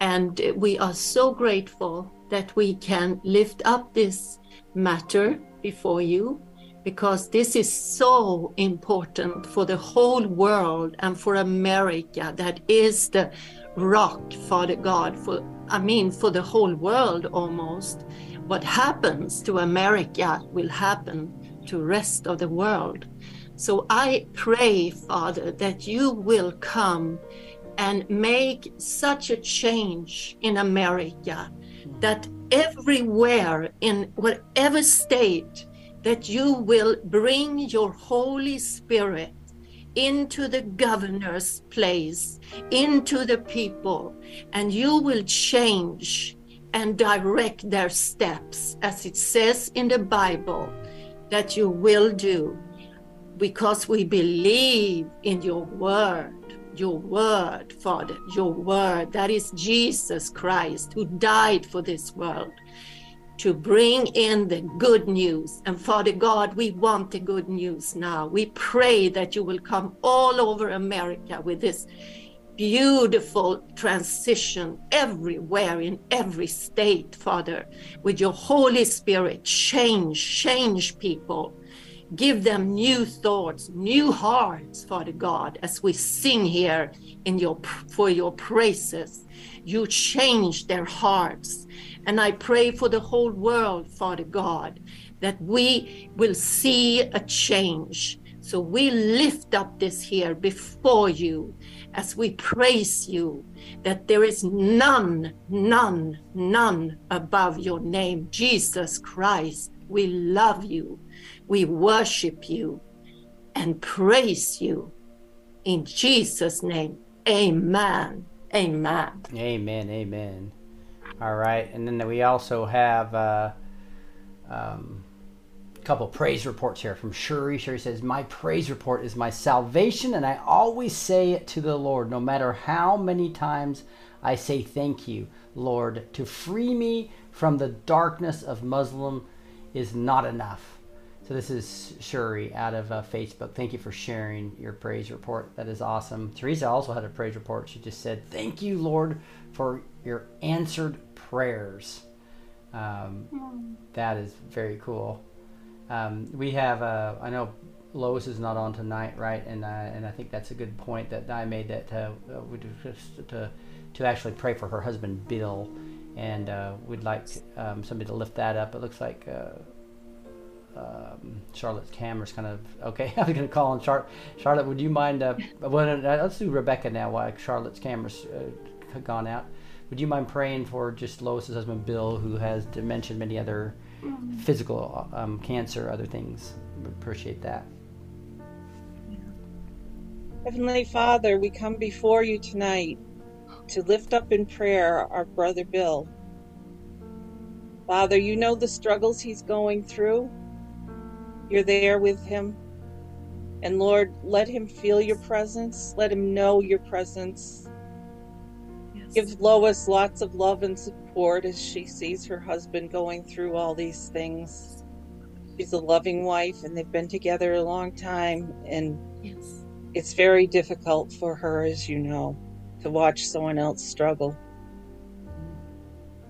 and we are so grateful that we can lift up this matter before you because this is so important for the whole world and for America. That is the rock father god for i mean for the whole world almost. What happens to america will happen to rest of the world. So i pray father that you will come and make such a change in america that everywhere in whatever state that you will bring your Holy Spirit into the governor's place, into the people, and you will change and direct their steps, as it says in the Bible that you will do, because we believe in your word. Your word, Father, your word. That is Jesus Christ who died for this world to bring in the good news. And Father God, we want the good news now. We pray that you will come all over America with this beautiful transition everywhere in every state, Father, with your Holy Spirit. Change, change people. Give them new thoughts, new hearts, Father God, as we sing here in your for your praises. You change their hearts. And I pray for the whole world, Father God, that we will see a change. So we lift up this here before you as we praise you that there is none, none, none above your name, Jesus Christ. We love you, we worship you, and praise you. In Jesus' name, amen. Amen.
Amen. Amen. All right, and then we also have uh, um, a couple praise reports here from Shuri. Shuri says, "My praise report is my salvation, and I always say it to the Lord, no matter how many times I say thank you, Lord. To free me from the darkness of Muslim is not enough." So this is Shuri out of uh, Facebook. Thank you for sharing your praise report. That is awesome. Teresa also had a praise report. She just said, "Thank you, Lord, for your answered prayers." Um, that is very cool. Um, we have, uh, I know Lois is not on tonight, right? And uh, and I think that's a good point that I made that uh, uh, we just to to actually pray for her husband Bill, and uh, we'd like um, somebody to lift that up. It looks like. Um, Charlotte's camera's kind of okay. I was going to call on Char- Charlotte. Would you mind? Uh, well, uh, let's do Rebecca now. While Charlotte's camera's uh, gone out, would you mind praying for just Lois's husband Bill, who has dementia, many other physical um, cancer, other things? Appreciate that.
Heavenly Father, we come before you tonight to lift up in prayer our brother Bill. Father, you know the struggles he's going through. You're there with him. And Lord, let him feel your presence. Let him know your presence. Give Lois lots of love and support as she sees her husband going through all these things. She's a loving wife and they've been together a long time. And it's very difficult for her, as you know, to watch someone else struggle.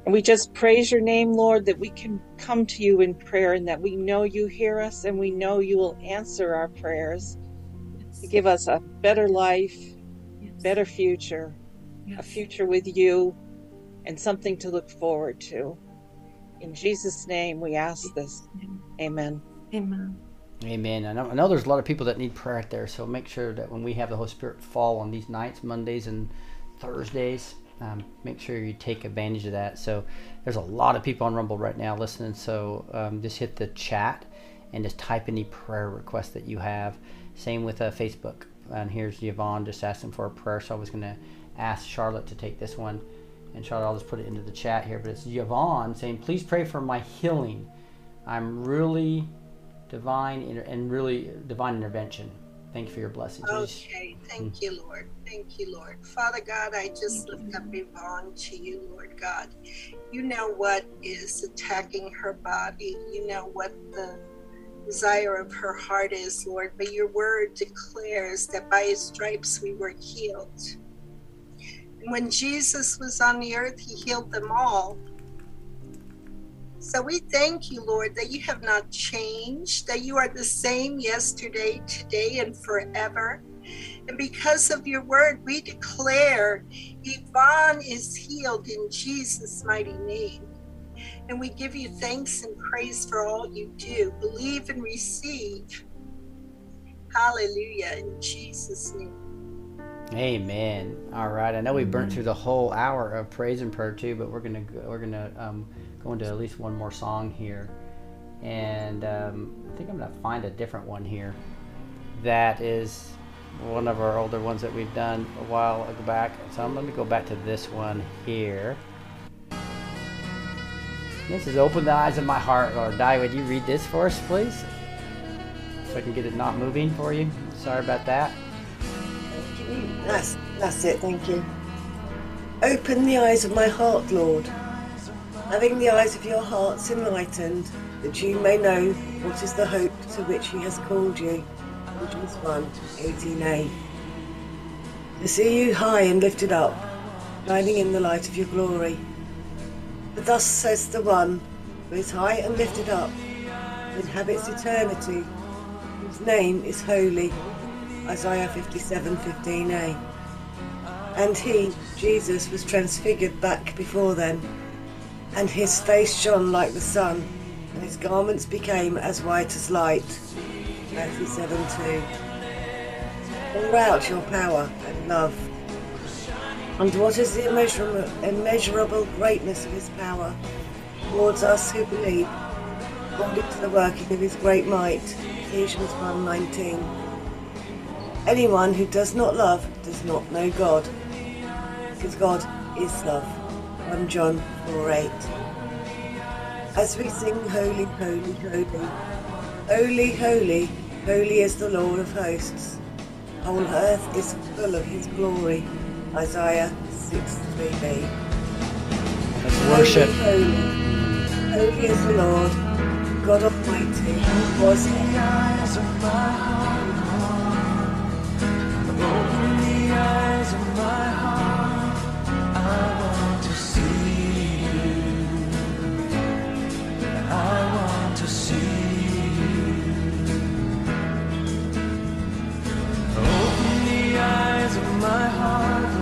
And we just praise your name, Lord, that we can come to you in prayer and that we know you hear us and we know you will answer our prayers. To give us a better life, better future, a future with you, and something to look forward to. In Jesus' name, we ask this. Amen.
Amen.
Amen. I know, I know there's a lot of people that need prayer out there, so make sure that when we have the Holy Spirit fall on these nights, Mondays and Thursdays, um, make sure you take advantage of that. So there's a lot of people on Rumble right now listening, so um, just hit the chat and just type any prayer requests that you have. Same with uh, Facebook. And here's Yvonne just asking for a prayer, so I was going to ask Charlotte to take this one. And Charlotte, I'll just put it into the chat here, but it's Yvonne saying, please pray for my healing. I'm really divine inter- and really divine intervention. Thank you for your blessings.
Okay, thank you, Lord. Thank you, Lord. Father God, I just lift up Yvonne to you, Lord God. You know what is attacking her body. You know what the desire of her heart is, Lord. But your word declares that by his stripes we were healed. And when Jesus was on the earth, he healed them all. So we thank you, Lord, that you have not changed, that you are the same yesterday, today, and forever. And because of your word, we declare Yvonne is healed in Jesus' mighty name. And we give you thanks and praise for all you do. Believe and receive. Hallelujah in Jesus' name.
Amen. All right. I know we burnt through the whole hour of praise and prayer too, but we're gonna we're gonna um, go into at least one more song here, and um, I think I'm gonna find a different one here. That is one of our older ones that we've done a while ago back. So I'm, let me go back to this one here. This is "Open the Eyes of My Heart." Lord, Di, would you read this for us, please? So I can get it not moving for you. Sorry about that.
That's, that's it, thank you. Open the eyes of my heart, Lord, having the eyes of your hearts enlightened, that you may know what is the hope to which he has called you. Ephesians 1 18a. To see you high and lifted up, shining in the light of your glory. For thus says the one who is high and lifted up, who inhabits eternity, whose name is holy. Isaiah 57 15a. And he, Jesus, was transfigured back before them, and his face shone like the sun, and his garments became as white as light. Matthew 7 2. Pour out your power and love. And what is the immeasurable, greatness of his power towards us who believe, according to the working of his great might? Ephesians 1 19. Anyone who does not love does not know God, because God is love. 1 John 4 8. As we sing Holy, Holy, Holy, Holy, Holy, Holy is the Lord of hosts. Whole earth is full of his glory. Isaiah 6 3b.
Let's worship.
Holy, holy, holy is the Lord, God Almighty, who was
Open eyes of my heart,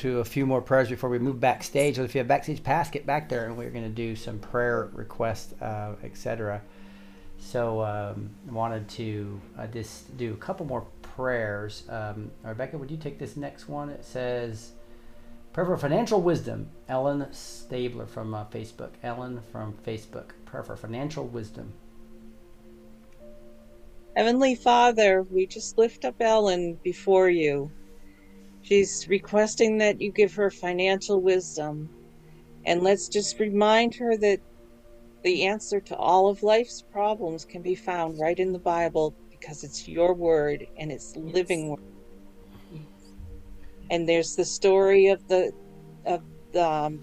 to
a few more prayers before we move backstage. So if you have backstage pass, get back there, and we're gonna do some prayer requests, uh, etc. So um, I wanted to uh, just do a couple more prayers. Um, Rebecca, would you take this next one? It says, "Prayer for financial wisdom." Ellen Stabler from uh, Facebook. Ellen from Facebook. Prayer for financial wisdom.
Heavenly Father, we just lift up Ellen before you. She's requesting that you give her financial wisdom. And let's just remind her that the answer to all of life's problems can be found right in the Bible because it's your word and it's living word. And there's the story of the of the um,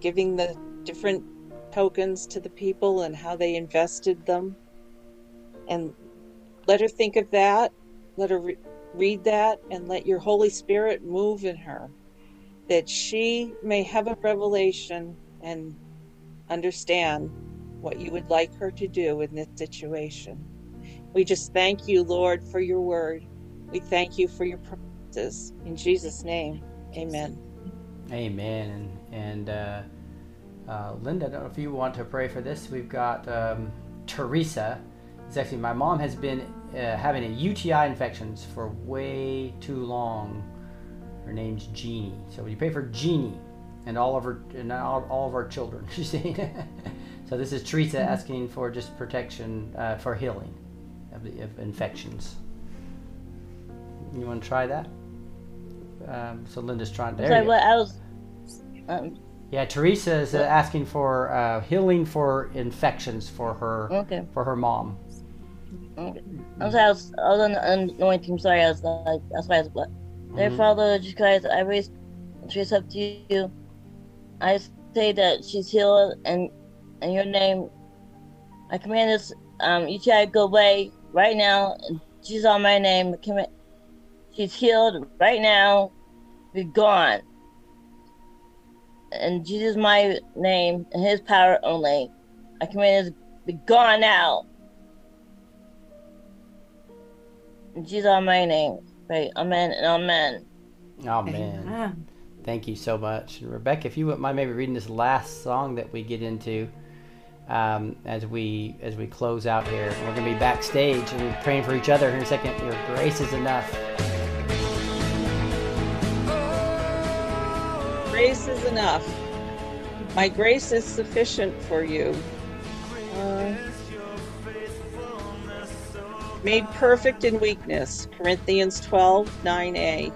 giving the different tokens to the people and how they invested them. And let her think of that. Let her re- read that and let your Holy Spirit move in her that she may have a revelation and understand what you would like her to do in this situation. We just thank you, Lord, for your word. We thank you for your promises. In Jesus' name, amen.
Amen. And, uh, uh, Linda, I don't know if you want to pray for this. We've got um, Teresa. Actually my mom has been uh, having a UTI infections for way too long. Her name's Jeannie. So you pay for Jeannie and all of her and all, all of our children? She's saying. so this is Teresa asking for just protection uh, for healing of, the, of infections. You want to try that? Um, so Linda's trying. There
Sorry, what I was. Um,
Yeah, Teresa is uh, asking for uh, healing for infections for her
Okay.
for her mom.
Okay. I'm sorry, I was, I was on the anointing. Sorry, I was like, that's why I was. But, Dear
Mhm.
Father, Jesus Christ, I raise Teresa up to you. I say that she's healed, and in your name, I command this um, UTI go away right now. She's Jesus on my name, command. She's healed right now. Be gone. In Jesus' my name, and His power only, I command this be gone now. In Jesus on my name, pray. Amen and amen.
Oh man, thank you so much, and Rebecca. If you wouldn't mind maybe reading this last song that we get into um, as we as we close out here, we're gonna be backstage and praying for each other here in a second. Your grace is enough.
Grace is enough. My grace is sufficient for you. Uh, made perfect in weakness. Corinthians 12 9a.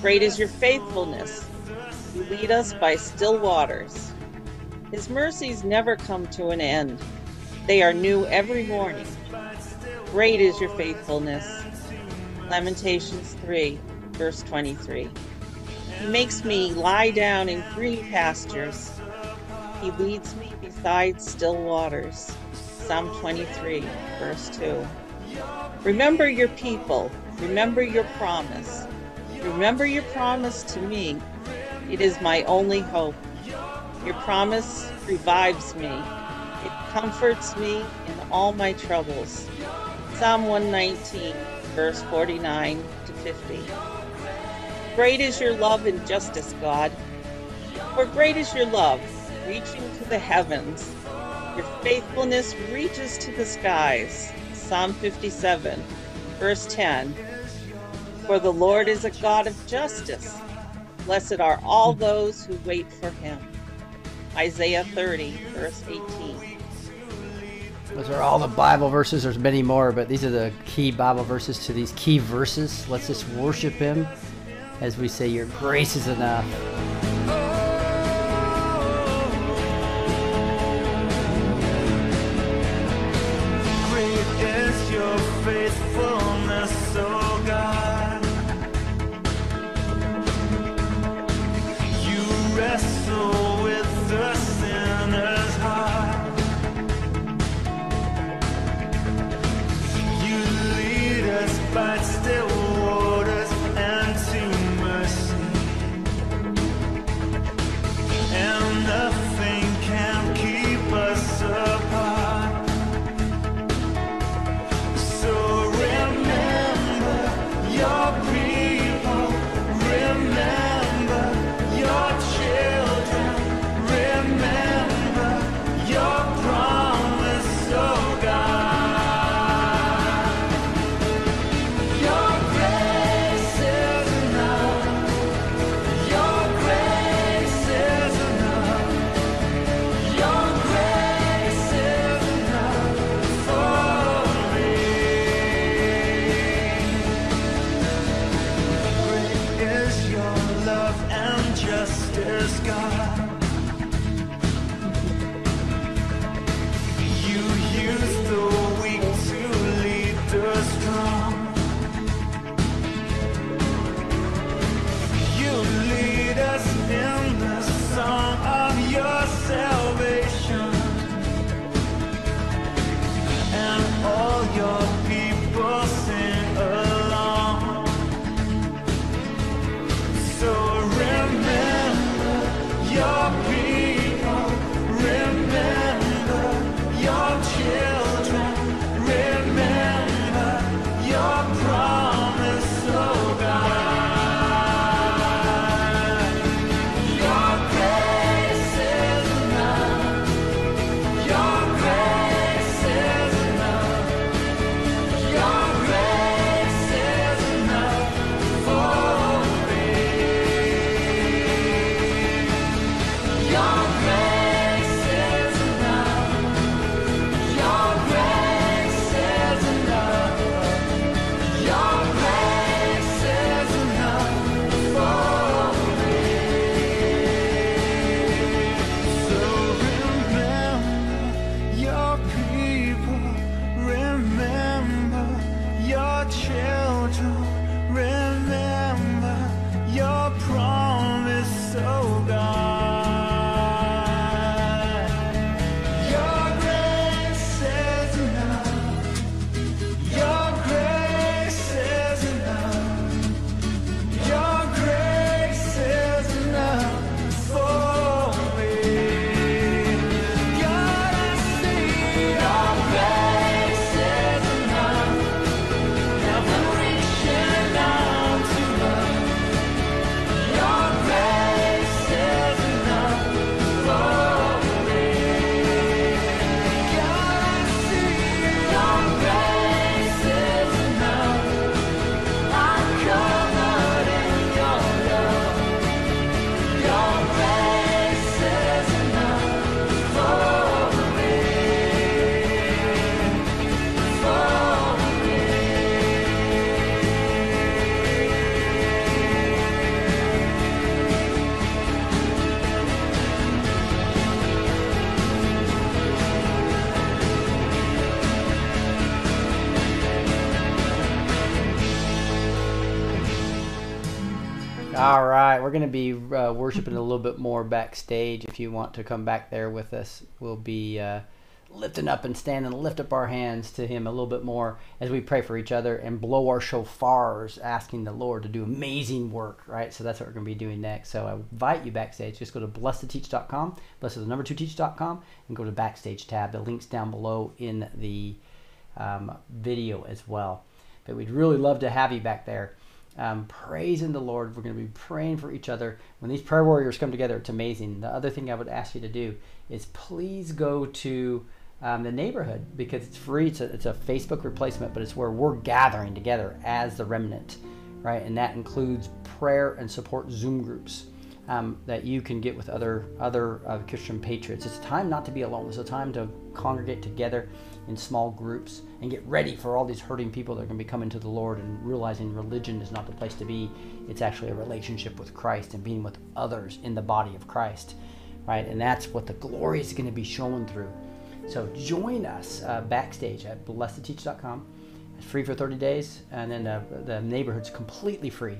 Great is your faithfulness. You lead us by still waters. His mercies never come to an end, they are new every morning. Great is your faithfulness. Lamentations 3, verse 23. He makes me lie down in green pastures. He leads me beside still waters. Psalm 23, verse 2. Remember your people. Remember your promise. Remember your promise to me. It is my only hope. Your promise revives me. It comforts me in all my troubles. Psalm 119, verse 49 to 50. Great is your love and justice, God. For great is your love, reaching to the heavens. Your faithfulness reaches to the skies. Psalm 57, verse 10. For the Lord is a God of justice. Blessed are all those who wait for him. Isaiah 30, verse 18.
Those are all the Bible verses. There's many more, but these are the key Bible verses to these key verses. Let's just worship Him as we say, Your grace is enough. Going to be uh, worshiping a little bit more backstage. If you want to come back there with us, we'll be uh, lifting up and standing, lift up our hands to Him a little bit more as we pray for each other and blow our shofars, asking the Lord to do amazing work. Right, so that's what we're going to be doing next. So I invite you backstage. Just go to blessed2teach.com, blessed the number two teach.com, and go to backstage tab. The link's down below in the um, video as well. But we'd really love to have you back there um, praising the Lord. We're going to be praying for each other. When these prayer warriors come together, it's amazing. The other thing I would ask you to do is please go to um, the neighborhood because it's free. It's a, it's a Facebook replacement, but it's where we're gathering together as the remnant, right? And that includes prayer and support Zoom groups. Um, that you can get with other other uh, Christian patriots. It's a time not to be alone. It's a time to congregate together in small groups and get ready for all these hurting people that are going to be coming to the Lord and realizing religion is not the place to be. It's actually a relationship with Christ and being with others in the body of Christ, right? And that's what the glory is going to be shown through. So join us uh, backstage at blessed2teach.com. It's free for 30 days, and then the neighborhood's completely free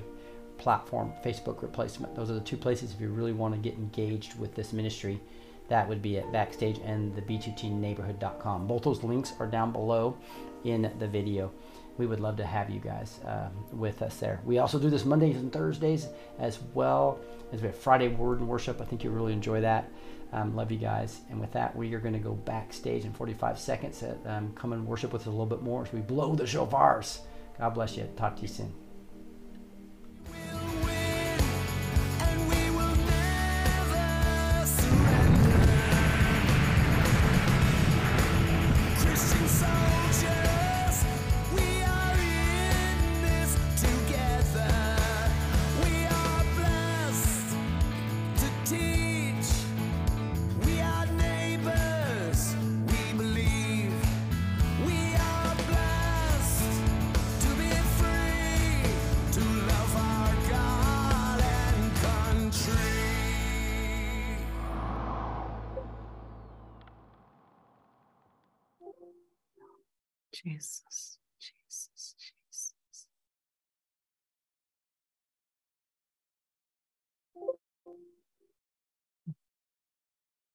platform, Facebook replacement. Those are the two places if you really want to get engaged with this ministry. That would be at Backstage and the B2T Both those links are down below in the video. We would love to have you guys um, with us there. We also do this Mondays and Thursdays as well as we have Friday Word and Worship. I think you'll really enjoy that. Um, love you guys. And with that, we are going to go backstage in 45 seconds. At, um, come and worship with us a little bit more as we blow the shofars. God bless you. Talk to you soon.
Jesus.